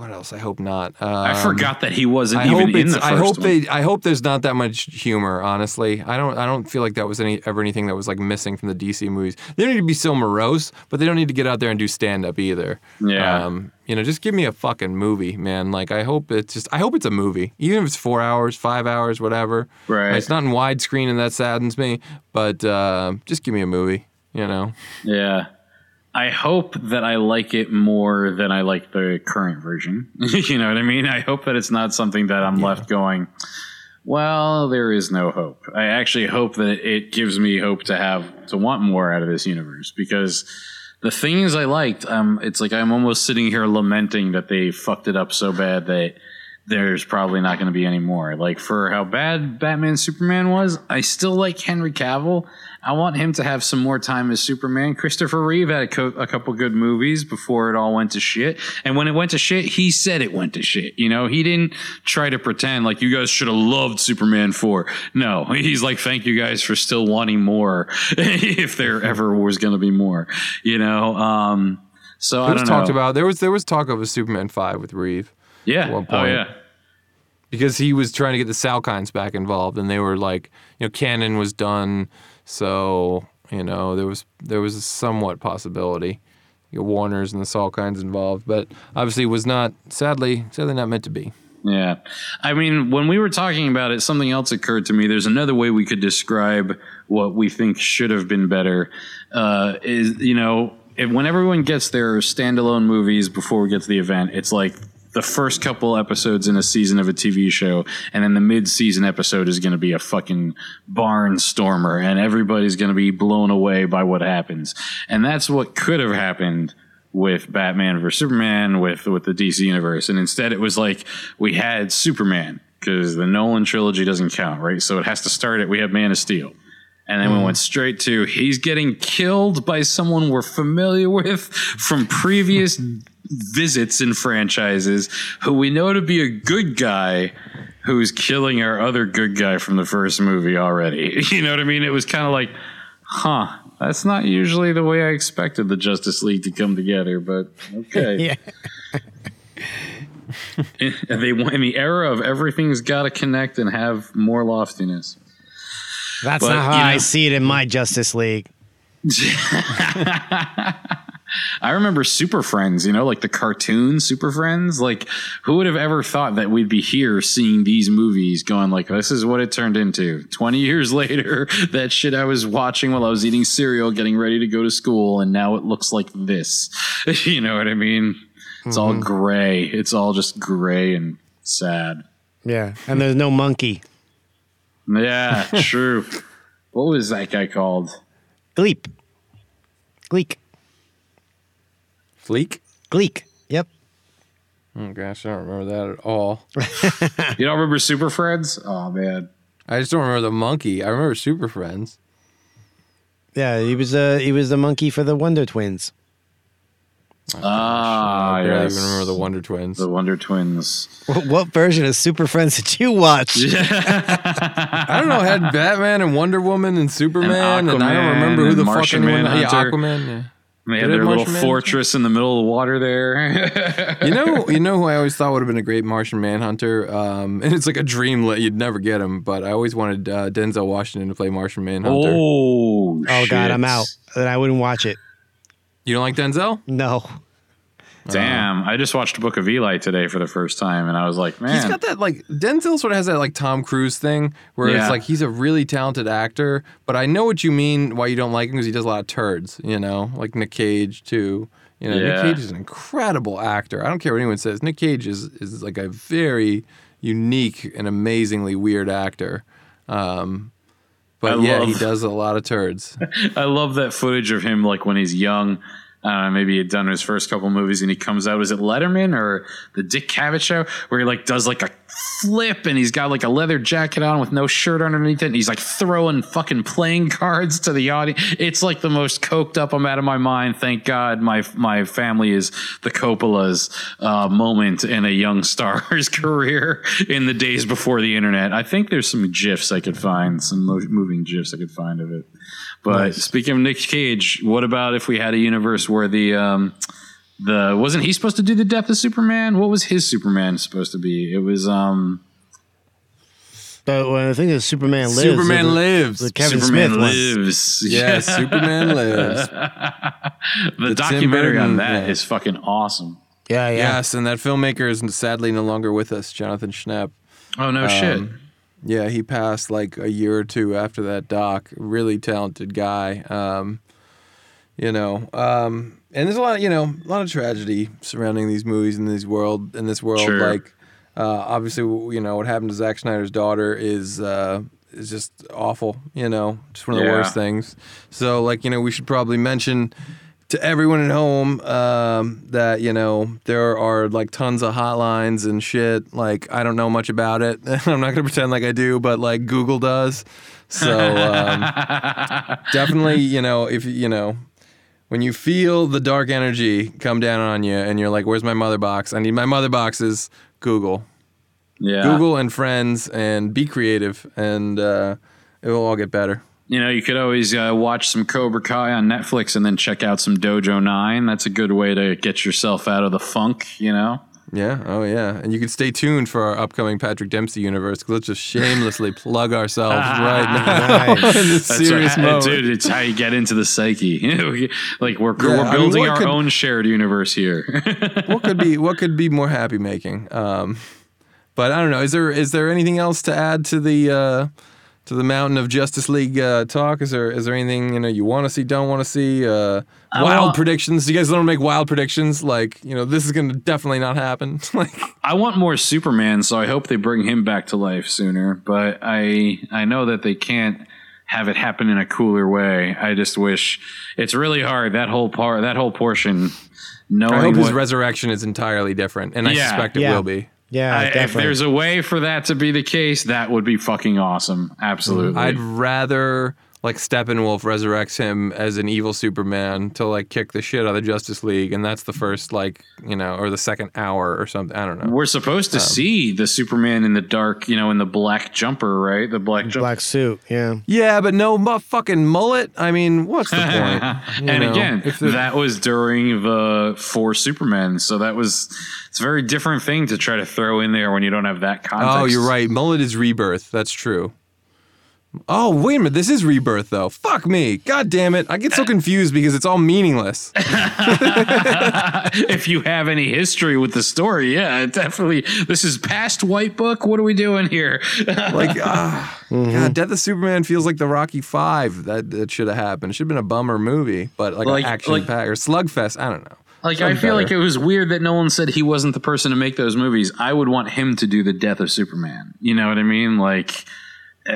what else? I hope not. Um, I forgot that he wasn't I even hope in the I hope one. they. I hope there's not that much humor. Honestly, I don't. I don't feel like that was any ever anything that was like missing from the DC movies. They don't need to be so morose, but they don't need to get out there and do stand up either. Yeah. Um, you know, just give me a fucking movie, man. Like I hope it's just. I hope it's a movie, even if it's four hours, five hours, whatever. Right. It's not in widescreen, and that saddens me. But uh, just give me a movie. You know. Yeah. I hope that I like it more than I like the current version. you know what I mean? I hope that it's not something that I'm left going, well, there is no hope. I actually hope that it gives me hope to have to want more out of this universe because the things I liked, um, it's like I'm almost sitting here lamenting that they fucked it up so bad that there's probably not going to be any more. Like for how bad Batman Superman was, I still like Henry Cavill. I want him to have some more time as Superman. Christopher Reeve had a, co- a couple good movies before it all went to shit. And when it went to shit, he said it went to shit. You know, he didn't try to pretend like you guys should have loved Superman 4. No, he's like, thank you guys for still wanting more if there ever was going to be more, you know? Um, so I was talked know. about. There was there was talk of a Superman five with Reeve. Yeah. At one Oh, point. yeah. Because he was trying to get the Salkinds back involved, and they were like, you know, Cannon was done, so you know there was there was a somewhat possibility. You Warner's and the Salkinds involved, but obviously was not. Sadly, sadly not meant to be. Yeah. I mean, when we were talking about it, something else occurred to me. There's another way we could describe what we think should have been better. Uh, is, you know, if, when everyone gets their standalone movies before we get to the event, it's like the first couple episodes in a season of a TV show, and then the mid season episode is going to be a fucking barnstormer, and everybody's going to be blown away by what happens. And that's what could have happened with Batman vs Superman with with the DC universe, and instead it was like we had Superman because the Nolan trilogy doesn't count, right? So it has to start at we have Man of Steel. And then we Mhm. went straight to he's getting killed by someone we're familiar with from previous visits in franchises who we know to be a good guy who's killing our other good guy from the first movie already. You know what I mean? It was kind of like, huh, that's not usually the way I expected the Justice League to come together, but okay. and they in the era of everything's got to connect and have more loftiness. That's But, not how you I see it in my Justice League. I remember Super Friends, you know, like the cartoon Super Friends. Like, who would have ever thought that we'd be here seeing these movies going like, this is what it turned into. 20 years later, that shit I was watching while I was eating cereal, getting ready to go to school, and now it looks like this. you know what I mean? It's all Mhm. gray. It's all just gray and sad. Yeah, and there's no monkey. Yeah, true. what was that guy called? Gleep. Gleek. Fleek? Gleek. Yep. Oh gosh, I don't remember that at all. you don't remember Super Friends? Oh man. I just don't remember the monkey. I remember Super Friends. Yeah, he was a he was the monkey for the Wonder Twins. Ah, I barely yes. even remember the Wonder Twins. The Wonder Twins. What, what version of Super Friends did you watch? I don't know. It had Batman and Wonder Woman and Superman, and, I don't remember who and the Martian fucking one. Yeah, Aquaman. Yeah. They had it their little Manhunter? fortress in the middle of the water there. you know, you know who I always thought would have been a great Martian Manhunter, um, and it's like a dream that you'd never get him. But I always wanted uh, Denzel Washington to play Martian Manhunter. Oh, Oh God, I'm out. Then I wouldn't watch it. You don't like Denzel? No. Damn, I just watched Book of Eli today for the first time, and I was like, man, He's got that like Denzel sort of has that like Tom Cruise thing where Yeah. it's like he's a really talented actor, but I know what you mean why you don't like him because he does a lot of turds, you know, like Nick Cage too. You know, Yeah. Nick Cage is an incredible actor. I don't care what anyone says. Nick Cage is is like a very unique and amazingly weird actor. Um, but I yeah, love- he does a lot of turds. I love that footage of him like when he's young. Uh, maybe he had done his first couple movies and he comes out. Is it Letterman or the Dick Cavett show where he like does like a flip and he's got like a leather jacket on with no shirt underneath it and he's like throwing fucking playing cards to the audience. It's like the most coked up. I'm out of my mind. Thank God my my family is the Coppola's uh, moment in a young star's career in the days before the internet. I think there's some gifs I could find, some mo- moving gifs I could find of it. But Nice. speaking of Nick Cage, what about if we had a universe where the um, the wasn't he supposed to do the death of Superman? What was his Superman supposed to be? It was um But when I think of Superman lives, Superman the- lives. the Kevin Superman Smith one. lives. Yeah, Superman lives. the, The Tim documentary on Burton, that is yeah. fucking awesome. Yeah, yeah. Yes, and that filmmaker is sadly no longer with us, Jonathan Schnepp. Oh no shit. Yeah, he passed like a year or two after that doc. Really talented guy. Um, you know, um, and there's a lot, of, you know, a lot of tragedy surrounding these movies in this world. In this world, Sure. like uh, obviously, you know, what happened to Zack Snyder's daughter is uh, is just awful. You know, just one of the Yeah. worst things. So, like, you know, we should probably mention to everyone at home um, that you know there are like tons of hotlines and shit. Like I don't know much about it. I'm not gonna pretend like I do, but like Google does. So um, definitely, you know, if you know when you feel the dark energy come down on you, and you're like, "Where's my mother box? I need my mother boxes." Google, Yeah. Google, and friends, and be creative, and uh, it will all get better. You know, you could always uh, watch some Cobra Kai on Netflix and then check out some Dojo Nine. That's a good way to get yourself out of the funk. You know. Yeah. Oh, yeah. And you can stay tuned for our upcoming Patrick Dempsey universe. 'cause let's just shamelessly plug ourselves right now in this That's serious right. mode. dude. It's how you get into the psyche. like we're Yeah, we're mean, building what our could- own shared universe here. what could be what could be more happy making? Um, but I don't know. Is there is there anything else to add to the uh, to the mountain of Justice League uh, talk? Is there is there anything you know you want to see, don't want to see? Uh, wild want- predictions. Do you guys don't make wild predictions? Like you know this is going to definitely not happen. like I want more Superman, so I hope they bring him back to life sooner. But I I know that they can't have it happen in a cooler way. I just wish it's really hard that whole part that whole portion. Knowing I hope his resurrection is entirely different, and I Yeah. suspect it Yeah. will be. Yeah, I- if there's a way for that to be the case, that would be fucking awesome. Absolutely. I'd rather like Steppenwolf resurrects him as an evil Superman to like kick the shit out of the Justice League, and that's the first like you know or the second hour or something. I don't know. We're supposed to Um, see the Superman in the dark, you know, in the black jumper, right? The black jumper. Black suit, yeah. Yeah, but no mu- fucking mullet. I mean, what's the point? And know, again, that was during the four Supermen, so that was it's a very different thing to try to throw in there when you don't have that context. oh, you're right. Mullet is rebirth. That's true. Oh, wait a minute. This is Rebirth, though. Fuck me. God damn it. I get so confused because it's all meaningless. if you have any history with the story, yeah, definitely. This is past White Book. What are we doing here? like, ah, God, Death of Superman feels like the Rocky Five that, that should have happened. It should have been a bummer movie, but like, Like- an action like- pack or Slugfest. I don't know. Like Something I feel like it was weird that no one said he wasn't the person to make those movies. I would want him to do the death of Superman. You know what I mean? Like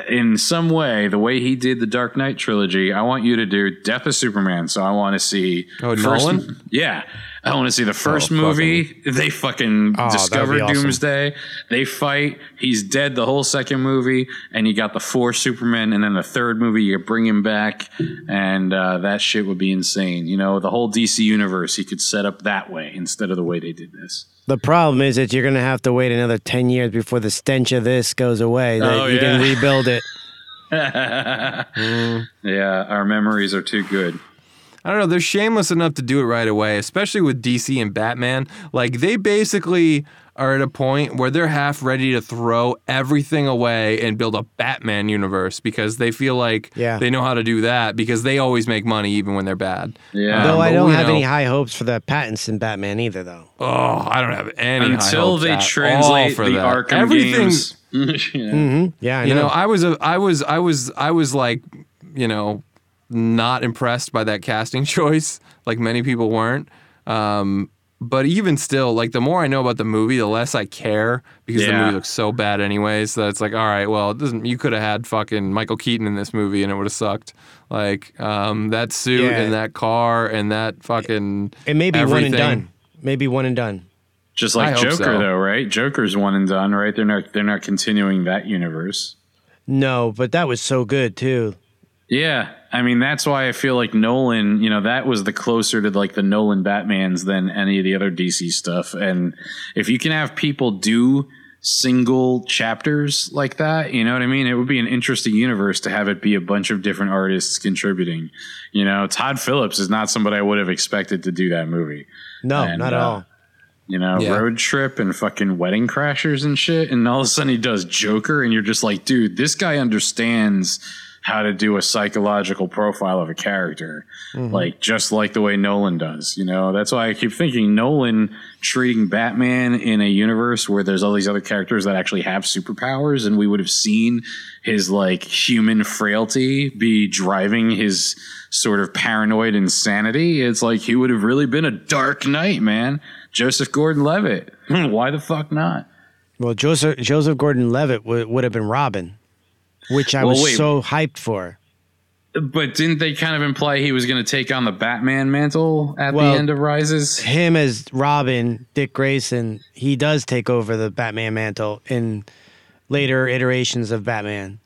in some way, the way he did the Dark Knight trilogy, I want you to do Death of Superman. So I want to see Oh, first, Nolan? Yeah. I want to see the first Oh, movie. They fucking Oh, discover awesome. Doomsday. They fight. He's dead the whole second movie, and you got the four Supermen, and then the third movie you bring him back, and uh, that shit would be insane. You know, the whole DC universe he could set up that way instead of the way they did this. The problem is that you're going to have to wait another 10 years before the stench of this goes away. That Oh, you can rebuild it. Yeah, our memories are too good. I don't know. They're shameless enough to do it right away, especially with DC and Batman. Like they basically are at a point where they're half ready to throw everything away and build a Batman universe because they feel like Yeah. they know how to do that because they always make money even when they're bad. Yeah. Um, Though I don't have know- any high hopes for the Pattinson Batman either, though. Oh, I don't have any high Until hopes they at translate for the that. Arkham Everything, games. yeah. Mm-hmm. Yeah, I you know. know, I was a, I was, I was, I was like, you know, not impressed by that casting choice. Like many people weren't. Um, but even still, like the more I know about the movie, the less I care because the movie looks so bad anyways. That it's like, all right, well, it doesn't. You could have had fucking Michael Keaton in this movie and it would have sucked. Like um, that suit Yeah. and that car and that fucking. it may be one and done. Maybe one and done. Just like hope Joker, so. though, right? Joker's one and done, right? They're not they're not continuing that universe. No, but that was so good, too. Yeah, I mean that's why I feel like Nolan, you know, that was the closer to like the Nolan Batmans than any of the other DC stuff. And if you can have people do single chapters like that, you know what I mean? It would be an interesting universe to have it be a bunch of different artists contributing. You know, Todd Phillips is not somebody I would have expected to do that movie. No, And, not at uh, all. You know, Yeah. road trip and fucking wedding crashers and shit. And all of a sudden he does Joker, and you're just like, dude, this guy understands how to do a psychological profile of a character, mm-hmm. like just like the way Nolan does. You know, that's why I keep thinking Nolan treating Batman in a universe where there's all these other characters that actually have superpowers, and we would have seen his like human frailty be driving his sort of paranoid insanity. It's like he would have really been a Dark Knight, man. Joseph Gordon-Levitt. Why the fuck not? Well, Joseph Joseph Gordon-Levitt would would have been Robin, which I Well, was wait. so hyped for. But didn't they kind of imply he was going to take on the Batman mantle at Well, the end of Rises? Him as Robin, Dick Grayson, he does take over the Batman mantle in later iterations of Batman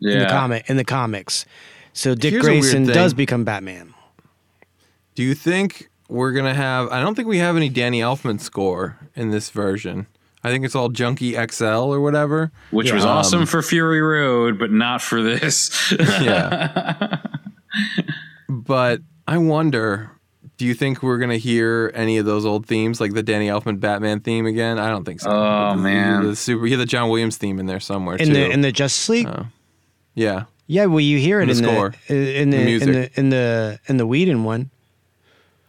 in the comic in the comics. So Dick Here's Grayson does become Batman. Do you think we're gonna have? I don't think we have any Danny Elfman score in this version. I think it's all Junkie XL or whatever. Which was Um, awesome for Fury Road, but not for this. yeah. but I wonder. Do you think we're gonna hear any of those old themes, like the Danny Elfman Batman theme again? I don't think so. Oh, The- man. the super. You hear the John Williams theme in there somewhere In too. the in the Justice League? Oh. yeah. yeah, well you hear it in in the the, score. in the, The in the in the in the Whedon one.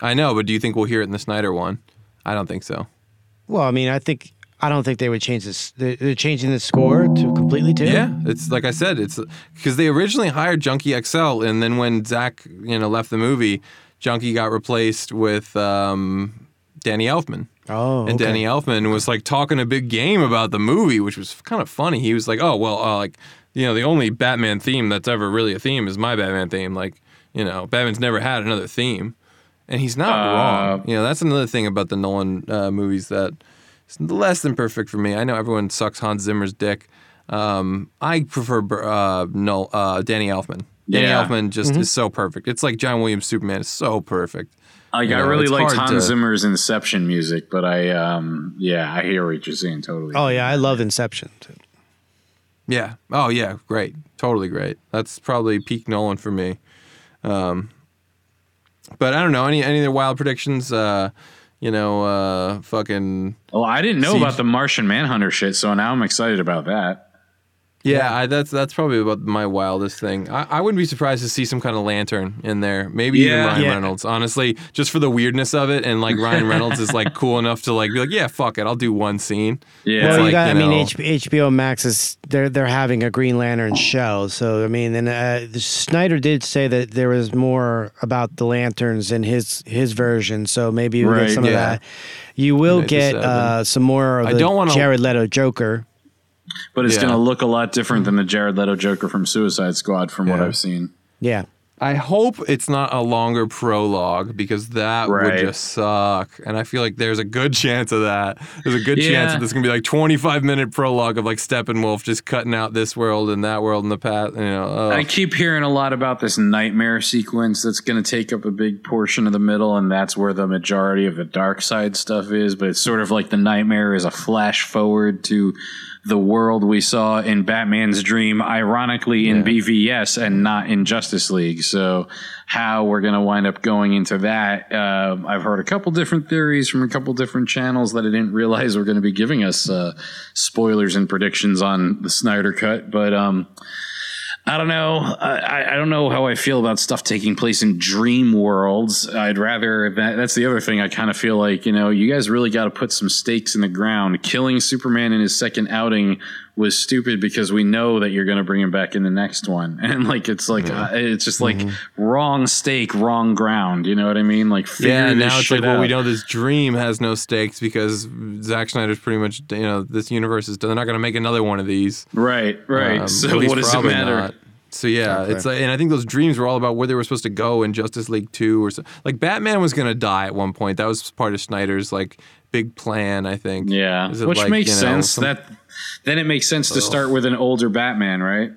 I know, but do you think we'll hear it in the Snyder one? I don't think so. Well, I mean, I think I don't think they would change this. They're, they're changing the score to completely too. Yeah, it's like I said, it's because they originally hired Junkie XL, and then when Zack, you know, left the movie, Junkie got replaced with um, Danny Elfman. Oh, and okay. Danny Elfman was like talking a big game about the movie, which was kind of funny. He was like, "Oh well, uh, like you know, the only Batman theme that's ever really a theme is my Batman theme. Like you know, Batman's never had another theme." And he's not Uh, wrong. You know, that's another thing about the Nolan uh, movies that is less than perfect for me. I know everyone sucks Hans Zimmer's dick. Um, I prefer uh, no, uh, Danny Elfman. Danny Yeah. Elfman just Mm-hmm. Mhm. is so perfect. It's like John Williams' Superman is so perfect. Like You I really it's liked Hans to- Zimmer's Inception music, but I um yeah, I hear what you're saying totally. Oh yeah, I love Inception. Too. Yeah. Oh yeah. Great. Totally great. That's probably peak Nolan for me. Um, but I don't know any any other wild predictions. Uh, you know, uh, fucking. Well, I didn't know Siege- about the Martian Manhunter shit, so now I'm excited about that. Yeah, I, that's that's probably about my wildest thing. I, I wouldn't be surprised to see some kind of lantern in there. Maybe even Ryan Yeah. Reynolds. Honestly, just for the weirdness of it, and like Ryan Reynolds is like cool enough to like be like, yeah, fuck it, I'll do one scene. Yeah. It's well, you like, got. I mean, H- HBO Max is they're they're having a Green Lantern show. So I mean, and uh, Snyder did say that there was more about the lanterns in his his version. So maybe you Right, get some yeah. of that. You will get uh, some more of I the don't wanna- Jared Leto Joker. But it's Yeah. going to look a lot different than mm-hmm. the Jared Leto Joker from Suicide Squad, from what I've seen. Yeah. I hope it's not a longer prologue because that Right. would just suck. And I feel like there's a good chance of that. There's a good chance that this is gonna be like 25 minute prologue of like Steppenwolf just cutting out this world and that world in the past. You know, oh. I keep hearing a lot about this nightmare sequence that's going to take up a big portion of the middle, and that's where the majority of the Darkseid stuff is. But it's sort of like the nightmare is a flash forward to the world we saw in Batman's dream, ironically in BVS and not in Justice League. So, how we're going to wind up going into that, uh, I've heard a couple different theories from a couple different channels that I didn't realize were going to be giving us uh, spoilers and predictions on the Snyder Cut. But um, I don't know. I, I- don't know how I feel about stuff taking place in dream worlds. I'd rather that. That's the other thing. I kind of feel like you know, you guys really got to put some stakes in the ground. Killing Superman in his second outing was stupid because we know that you're going to bring him back in the next one, and like it's like uh, it's just like wrong stake, wrong ground. You know what I mean? Like yeah, now it's like, shit well, we know this dream has no stakes because Zack Snyder's pretty much, you know, this universe is, they're not going to make another one of these. Right, right. Um, so what does it matter? not. So yeah, it's like, and I think those dreams were all about where they were supposed to go in Justice League Two or so. Like Batman was gonna die at one point. That was part of Snyder's like big plan. I think. Yeah, Is it which like, makes you know, sense. some- that then it makes sense to start with an older Batman, right?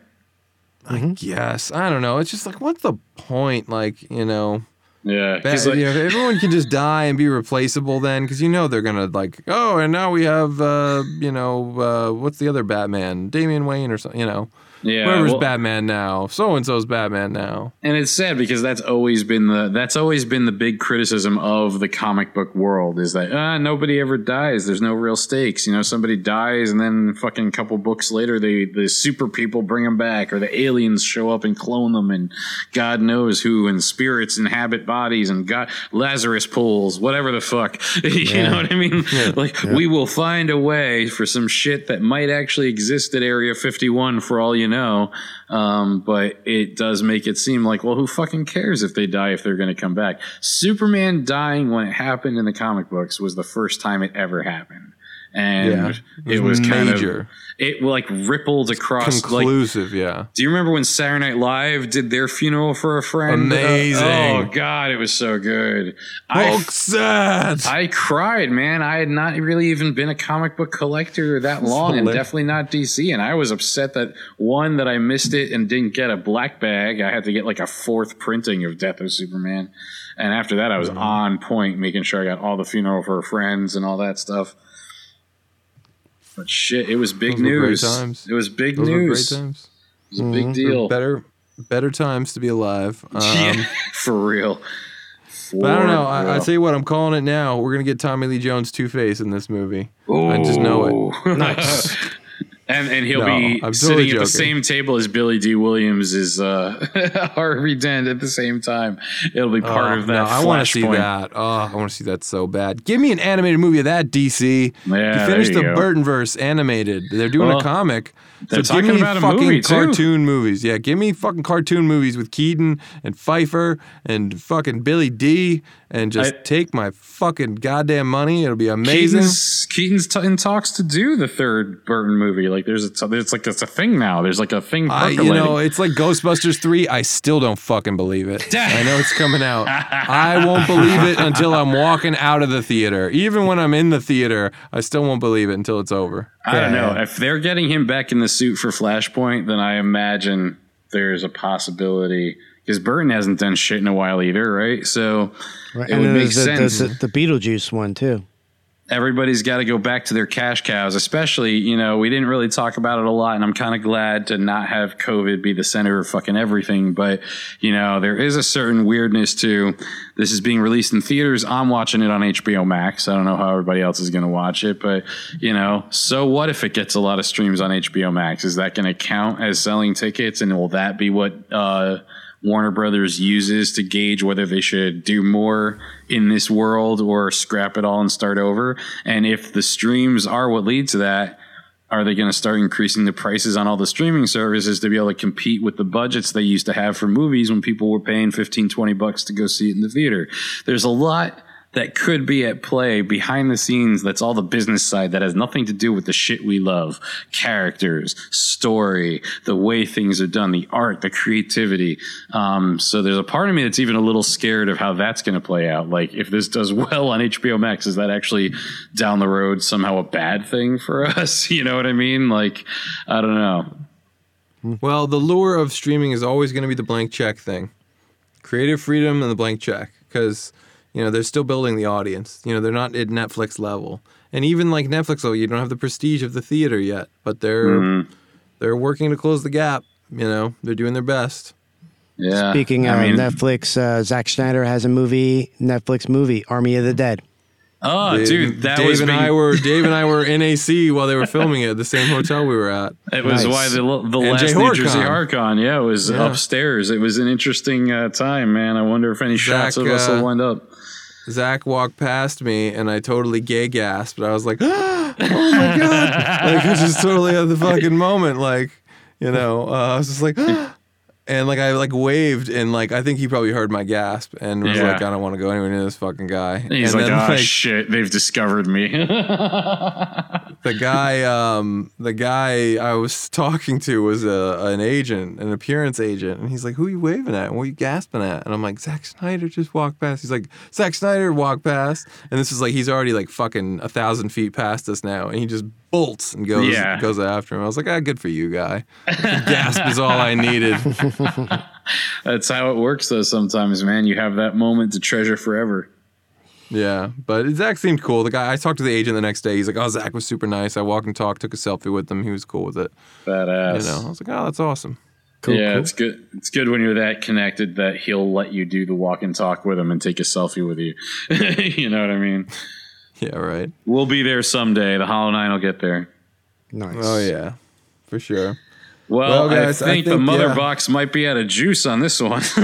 I guess I don't know. It's just like, what's the point? Like you know. Yeah, Ba- like- you know, if everyone can just die and be replaceable then because you know they're gonna like oh and now we have uh you know uh what's the other batman damian wayne or something you know Yeah, whoever's well- batman now so and so's batman now And it's sad because that's always been the that's always been the big criticism of the comic book world is that ah nobody ever dies. There's no real stakes. You know, somebody dies and then fucking couple books later they the super people bring them back or the aliens show up and clone them and God knows who and spirits inhabit bodies and God Lazarus pools, whatever the fuck. you Yeah. know what I mean? Yeah. Like Yeah. we will find a way for some shit that might actually exist at Area 51 for all you know. Um, but it does make it seem like, well, who fucking cares if they die if they're going to come back? Superman dying when it happened in the comic books was the first time it ever happened. And Yeah. it It was, was kind of it like rippled across like conclusive yeah do you remember when Saturday Night Live did their funeral for a friend? Amazing. Uh, oh God, it was so good. Hulk sad. I cried, man. I had not really even been a comic book collector that long, and definitely not DC. And I was upset that one that I missed it and didn't get a black bag. I had to get like a fourth printing of Death of Superman. And after that, I was on point, making sure I got all the funeral for friends and all that stuff. But shit, it was big Those were great news. times. It was big Those were news. great times It was a big Mhm. deal. better better times to be alive um, yeah, for real. but I don't know. For I, I tell you what, I'm calling it now. We're gonna get Tommy Lee Jones Two Face in this movie. I just know it. Nice. and and he'll No, be I'm totally sitting at the same table as Billy Dee Williams is uh, Harvey Dent at the same time. It'll be part Oh, of that. No, I want to see flashpoint. that. Oh, I want to see that so bad. Give me an animated movie of that, DC. Yeah, you there the go. Burtonverse animated. They're doing Well, a comic. They're so give me about a fucking movie, too. cartoon movies. Yeah, give me fucking cartoon movies with Keaton and Pfeiffer and fucking Billy Dee And just I- take my fucking goddamn money. It'll be amazing. Keaton's, Keaton's t- in talks to do the third Burton movie. Like there's a t- it's like it's a thing now. There's like a thing. I, you know, it's like Ghostbusters 3. I still don't fucking believe it. I know it's coming out. I won't believe it until I'm walking out of the theater. Even when I'm in the theater, I still won't believe it until it's over. I don't know. If they're getting him back in the suit for Flashpoint, then I imagine there's a possibility because Burton hasn't done shit in a while either, right? So Right. it and would make sense. The, the Beetlejuice one too. Everybody's got to go back to their cash cows, especially, you know, we didn't really talk about it a lot, and I'm kind of glad to not have COVID be the center of fucking everything. But, you know, there is a certain weirdness to this is being released in theaters. I'm watching it on HBO Max. I don't know how everybody else is going to watch it, but, you know, so what if it gets a lot of streams on HBO Max? Is that going to count as selling tickets? And will that be what, uh, Warner Brothers uses to gauge whether they should do more in this world or scrap it all and start over. And if the streams are what lead to that, are they going to start increasing the prices on all the streaming services to be able to compete with the budgets they used to have for movies when people were paying 15 20 bucks to go see it in the theater there's a lot that could be at play behind the scenes that's all the business side that has nothing to do with the shit we love. Characters story the way things are done the art the creativity. Um, so there's a part of me that's even a little scared of how that's going to play out. Like if this does well on hbo max is that actually down the road somehow a bad thing for us? You know what i mean? Like i don't know. Well, the lure of streaming is always going to be the blank check thing. Creative freedom and the blank check. Because you know they're still building the audience. You know, they're not at Netflix level. And even like Netflix level, you don't have the prestige of the theater yet, but they're Mhm. they're working to close the gap, you know. They're doing their best. yeah Speaking I of mean- Netflix, uh, Zack Snyder has a movie, Netflix movie, Army of the Dead. oh Dave- dude that Dave was and being- I were Dave and I were in AC while they were filming it at the same hotel we were at. It was Nice. why the the And last Jay New Jersey HorrorCon. Arcon, yeah, it was Yeah. upstairs. It was an interesting uh, time, man. I wonder if any shots of us uh, will wind up. Zack walked past me and I totally gay gasped. I was like, oh my God. like, I just totally at the fucking moment. Like, you know, uh, I was just like, and like, I like waved and like, I think he probably heard my gasp and was Yeah. like, I don't want to go anywhere near this fucking guy. He's and like, then, oh shit, they've discovered me. the guy um the guy I was talking to was a an agent, an appearance agent, and he's like, "Who are you waving at? What are you gasping at?" And I'm like, "Zack Snyder just walked past." He's like, "Zack Snyder walked past," and this is like he's already like fucking a thousand feet past us now, and he just bolts and goes Yeah. goes after him. I was like, "Ah, good for you, guy." gasp is all I needed. That's how it works, though. Sometimes, man, you have that moment to treasure forever. Yeah, but Zack seemed cool. The guy I talked to the agent the next day. He's like, "Oh, Zack was super nice." I walked and talked, took a selfie with him. He was cool with it. Badass. You know, I was like, "Oh, that's awesome." yeah, it's good. It's good when you're that connected that he'll let you do the walk and talk with him and take a selfie with you. you know what I mean? Yeah, right. We'll be there someday. The Hollow Nine will get there. Nice. Oh yeah, for sure. Well, Well, guys, I I, think the mother yeah. box might be out of juice on this one.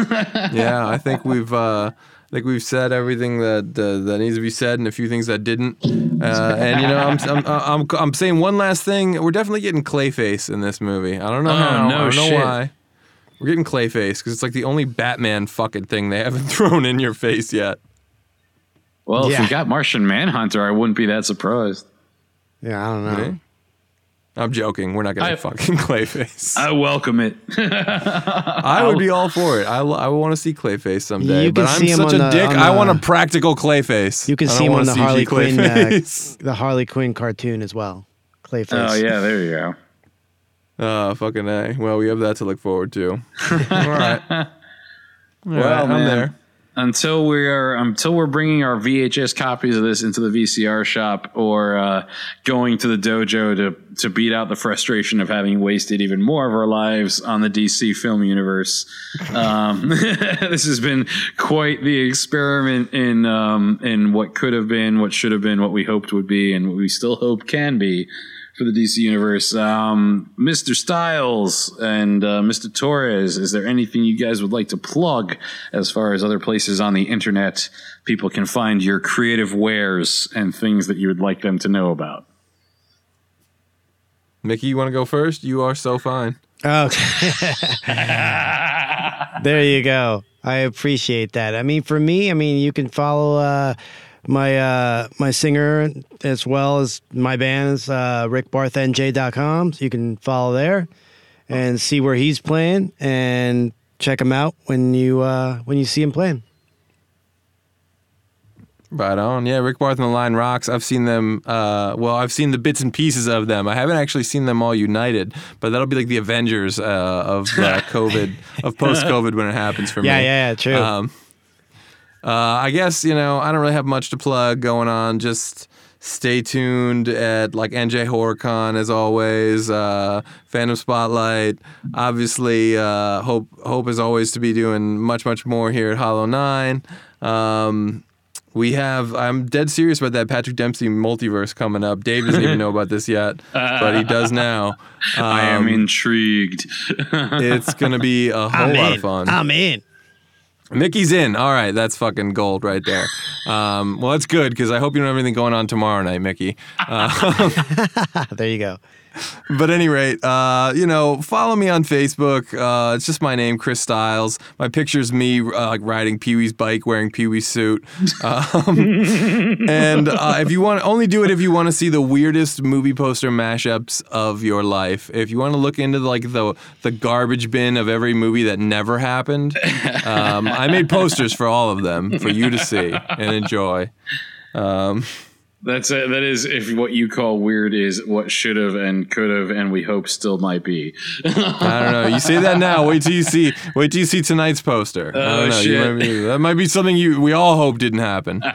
yeah, I think we've uh, I think we've said everything that uh, that needs to be said, and a few things that didn't. Uh, and you know, I'm, I'm I'm I'm saying one last thing. We're definitely getting Clayface in this movie. I don't know Oh, how. no I don't know shit. why. We're getting Clayface because it's like the only Batman fucking thing they haven't thrown in your face yet. Well, if Yeah. we got Martian Manhunter, I wouldn't be that surprised. Yeah, I don't know. Really? I'm joking. We're not getting I- fucking Clayface. I welcome it. I would be all for it. I, I want to see Clayface someday, You but can I'm see him such on a the- dick. on I want a practical Clayface. You can see don't him on the Harley Quinn, uh, the Harley Quinn cartoon as well. Clayface. Oh yeah, there you go. Oh, fucking A. Well, we have that to look forward to. All right. All Well, I'm man, there. Until we are until we're bringing our VHS copies of this into the VCR shop or uh, going to the dojo to to beat out the frustration of having wasted even more of our lives on the DC film universe. Um, this has been quite the experiment in um, in what could have been, what should have been, what we hoped would be, and what we still hope can be for the DC universe. Um, Mr. Styles and uh, Mr. Torres, is there anything you guys would like to plug as far as other places on the internet people can find your creative wares and things that you would like them to know about? Mickey, you want to go first? You are so fine. Okay. there you go. I appreciate that. I mean, for me, I mean, you can follow uh, my uh, my singer as well as my band's uh, rickbarthnj.com. So you can follow there and see where he's playing and check him out when you uh, when you see him playing. Right on. Yeah, Rick Barth and the Line rocks. I've seen them. Uh, well, I've seen the bits and pieces of them. I haven't actually seen them all united, but that'll be like the Avengers uh, of uh, COVID, of post COVID when it happens for Yeah, me. yeah, yeah, true. Um, uh, I guess you know I don't really have much to plug going on. Just stay tuned at like NJ HorrorCon as always. Uh, Phantom Spotlight. Obviously, uh, hope hope as always to be doing much much more here at Hollow Nine. Um, we have. I'm dead serious about that Patrick Dempsey multiverse coming up. Dave doesn't even know about this yet, but he does now. I am Um, intrigued. it's gonna be a whole I'm lot in. of fun. I'm in. Mickey's in. All right, that's fucking gold right there. Um, well, that's good because I hope you don't have anything going on tomorrow night, Mickey. Uh, there you go. But any rate, uh, you know, follow me on Facebook. Uh, it's just my name, Chris Styles. My picture's me uh, like riding Pee Wee's bike, wearing Pee Wee's suit. Um, and uh, if you want, only do it if you want to see the weirdest movie poster mashups of your life. If you want to look into like the the garbage bin of every movie that never happened, um, I made posters for all of them for you to see and enjoy. Um, That's a, that is if what you call weird is what should have and could have and we hope still might be. I don't know. You say that now. Wait till you see. Wait till you see tonight's poster. Oh, don't know. You shit. might be- that might be something you we all hope didn't happen.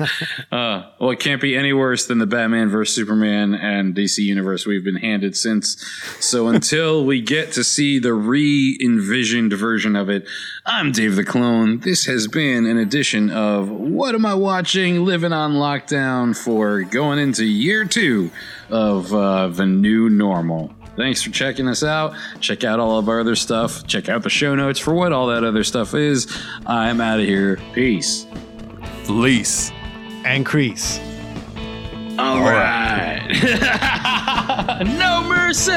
Uh, well, it can't be any worse than the Batman vs Superman and DC universe we've been handed since. So until we get to see the re-envisioned version of it, I'm Dave the Clone. This has been an edition of What Am I Watching? Living on Lockdown for going into year two of uh, the new normal. Thanks for checking us out. Check out all of our other stuff. Check out the show notes for what all that other stuff is. I'm out of here. Peace. Fleece. And crease. All right. no mercy.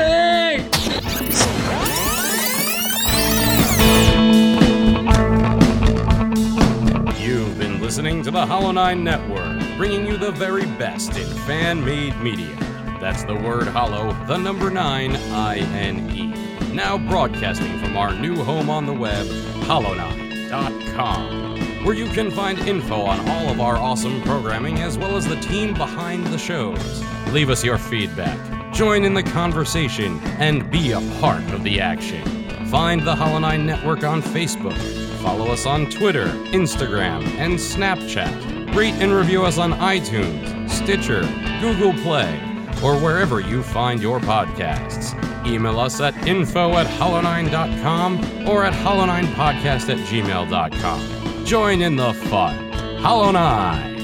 You've been listening to the Hollow Nine Network, bringing you the very best in fan made media. That's the word hollow, the number nine, I N E. Now broadcasting from our new home on the web, hollow9.com, where you can find info on all of our awesome programming as well as the team behind the shows. Leave us your feedback, join in the conversation, and be a part of the action. Find the Hollow Nine Network on Facebook. Follow us on Twitter, Instagram, and Snapchat. Rate and review us on iTunes, Stitcher, Google Play, or wherever you find your podcasts. Email us at info at hollow9.com or at hollow9podcast at gmail.com. Join in the fun. Hollow Nine.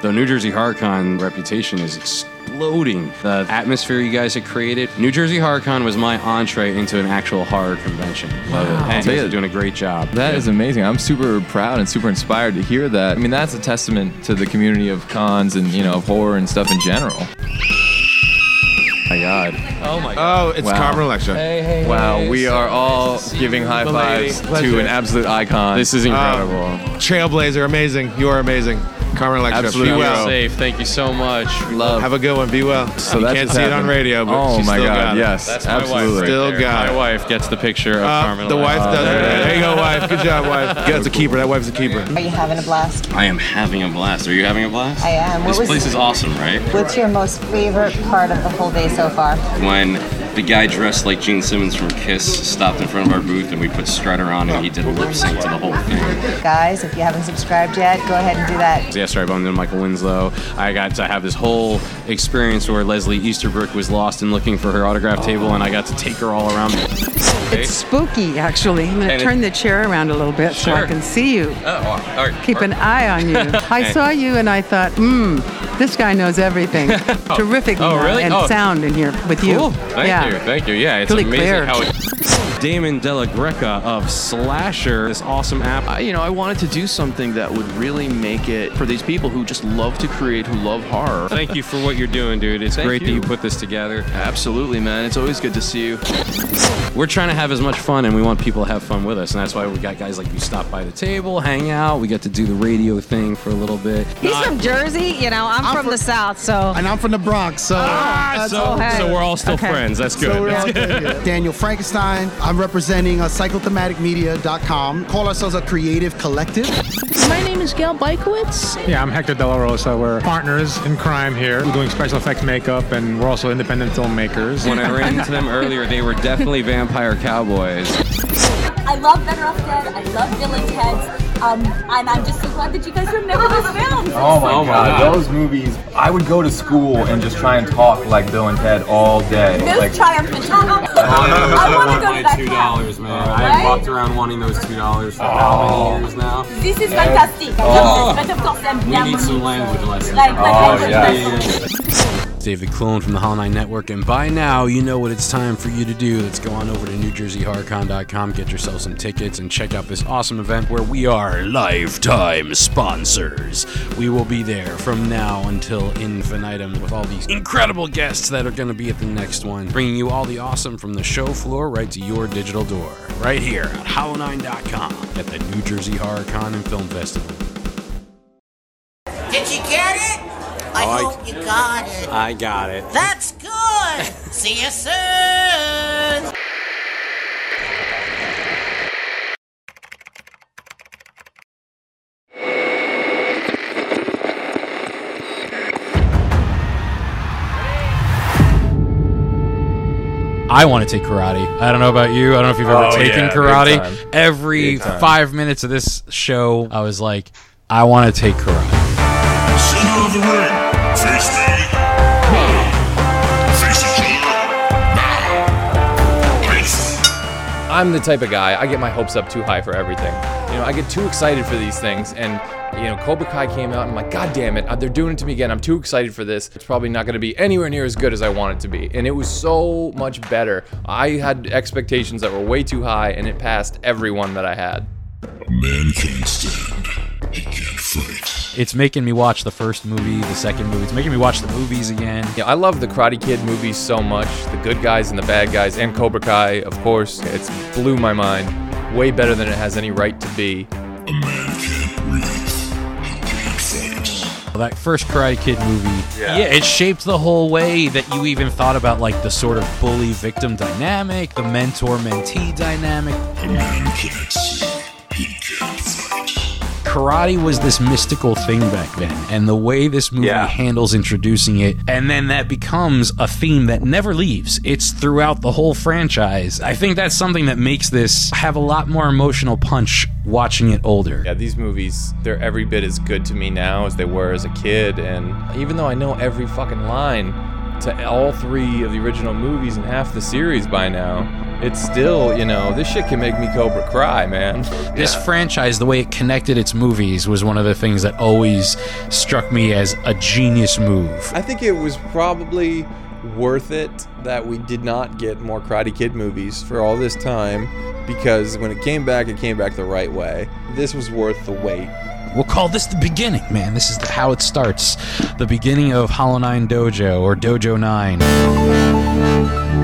The New Jersey HorrorCon reputation is exploding. The atmosphere you guys had created. New Jersey HorrorCon was my entree into an actual horror convention. Love it. Wow. And you Tell guys are doing a great job. That is amazing. I'm super proud and super inspired to hear that. I mean, that's a testament to the community of cons and you know of horror and stuff in general. my God. Oh my god. Oh, it's Carmen Electra. Hey, hey, wow, we are all giving high fives to an absolute icon. This is incredible. Uh, Trailblazer, amazing. You are amazing. Carmen Electra. Absolute Be well. safe. Thank you so much. Love. Have a good one. Be well. So you can't what's see it on radio, but Oh she my still God, got it. yes, That's my wife absolutely. right Still there. got My it. wife gets the picture of Uh, Carmen. the wife Electra. does it. There you go, wife. Good job, wife. That's a keeper. That wife's a keeper. Are you having a blast? I am having a blast. Are you having a blast? I am. What This was- place is awesome, right? What's your most favorite part of the whole day so far? When the guy dressed like Gene Simmons from Kiss stopped in front of our booth and we put Strutter on and he did a lip sync to the whole thing. Guys, if you haven't subscribed yet, go ahead and do that. Yesterday I bumped into Michael Winslow. I got to have this whole experience where Leslie Easterbrook was lost and looking for her autograph table and I got to take her all around. It's spooky, actually. I'm going And to it- turn the chair around a little bit so I can see you. Oh, all right. Keep an eye on you. I saw you and I thought, hmm, this guy knows everything. Oh. Terrific Oh, really? and Oh. sound in here with you. Cool. Thank yeah. you. Thank you. Yeah, it's Really amazing clear. how it. Damon Della Greca of Slasher, this awesome app. I, you know, I wanted to do something that would really make it for these people who just love to create, who love horror. Thank you for what you're doing, dude. It's Thank great that you. you put this together. Absolutely, man. It's always good to see you. We're trying to have as much fun, and we want people to have fun with us, and that's why we got guys like you stop by the table, hang out. We get to do the radio thing for a little bit. He's from Jersey, you know. I'm, from, the South, so. And I'm from the Bronx, so Ah, so, so we're all still Okay. friends. That's good. So That's good. Daniel Frankenstein. I I'm representing uh, cyclothematicmedia.com. Call ourselves a creative collective. My name is Gail Bykowitz. Yeah, I'm Hector De La Rosa. We're partners in crime here. We're doing special effects makeup, and we're also independent filmmakers. When I ran into them earlier, they were definitely vampire cowboys. I love Better Off Dead. I love Village Heads. Um, and I'm just so glad that you guys remember those films. Oh my god, those movies! I would go to school and just try and talk like Bill and Ted all day. Those Like, triumphant I I want to go to that two dollars, man. Right? I walked around wanting those two dollars for how many years now? This is Yeah. fantastic. I love this. But of course, I'm We need some language lessons. Like, like Oh, language yeah. lessons. David Clone from the Hollow Nine Network, and by now you know what it's time for you to do. Let's go on over to NewJerseyHorrorCon.com, get yourself some tickets, and check out this awesome event where we are lifetime sponsors. We will be there from now until infinitum with all these incredible guests that are going to be at the next one, bringing you all the awesome from the show floor right to your digital door, right here at Hollow9.com at the New Jersey Horror Con and Film Festival. Did you get it? I I- hope you got it. I got it. That's good. See you soon. I want to take karate. I don't know about you. I don't know if you've ever Oh, taken yeah, karate. time. Every time. five minutes of this show, I was like, I want to take karate. I'm the type of guy, I get my hopes up too high for everything. You know, I get too excited for these things, and, you know, Cobra Kai came out, and I'm like, God damn it, uh, they're doing it to me again. I'm too excited for this. It's probably not going to be anywhere near as good as I want it to be. And it was so much better. I had expectations that were way too high, and it passed everyone that I had. Man can't stand. He can't fight. It's making me watch the first movie, the second movie. It's making me watch the movies again. Yeah, I love the Karate Kid movies so much. The good guys and the bad guys, and Cobra Kai, of course. It's blew my mind. Way better than it has any right to be. That first Karate Kid movie, Yeah. yeah. it shaped the whole way that you even thought about like the sort of bully victim dynamic, the mentor mentee dynamic. Karate was this mystical thing back then, and the way this movie handles introducing it, and then that becomes a theme that never leaves. It's throughout the whole franchise. I think that's something that makes this have a lot more emotional punch watching it older. Yeah, these movies, they're every bit as good to me now as they were as a kid. And even though I know every fucking line to all three of the original movies and half the series by now, it's still, you know, this shit can make me Cobra cry, man. This franchise, the way it connected its movies, was one of the things that always struck me as a genius move. I think it was probably worth it that we did not get more Karate Kid movies for all this time because when it came back, it came back the right way. This was worth the wait. We'll call this the beginning, man. This is the, how it starts. The beginning of Hollow Nine Dojo or Dojo 9.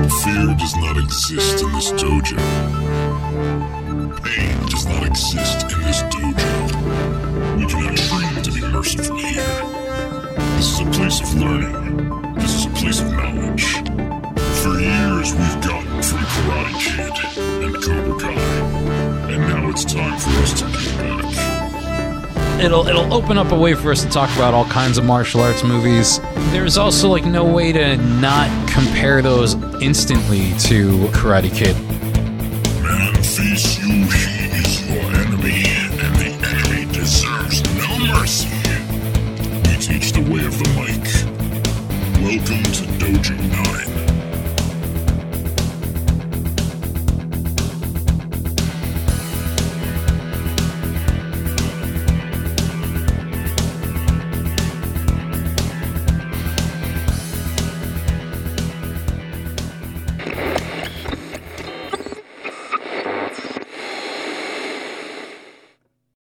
Fear does not exist in this dojo. Pain does not exist in this dojo. We do not train to be merciful here. This is a place of learning. This is a place of knowledge. For years, we've gotten from Karate Kid and Cobra Kai, and now it's time for us to give back. It'll it'll open up a way for us to talk about all kinds of martial arts movies. There's also like no way to not compare those instantly to Karate Kid. Man, face you, he is your enemy, and the enemy deserves no mercy. We teach the way of the mic. Welcome to Dojo 9.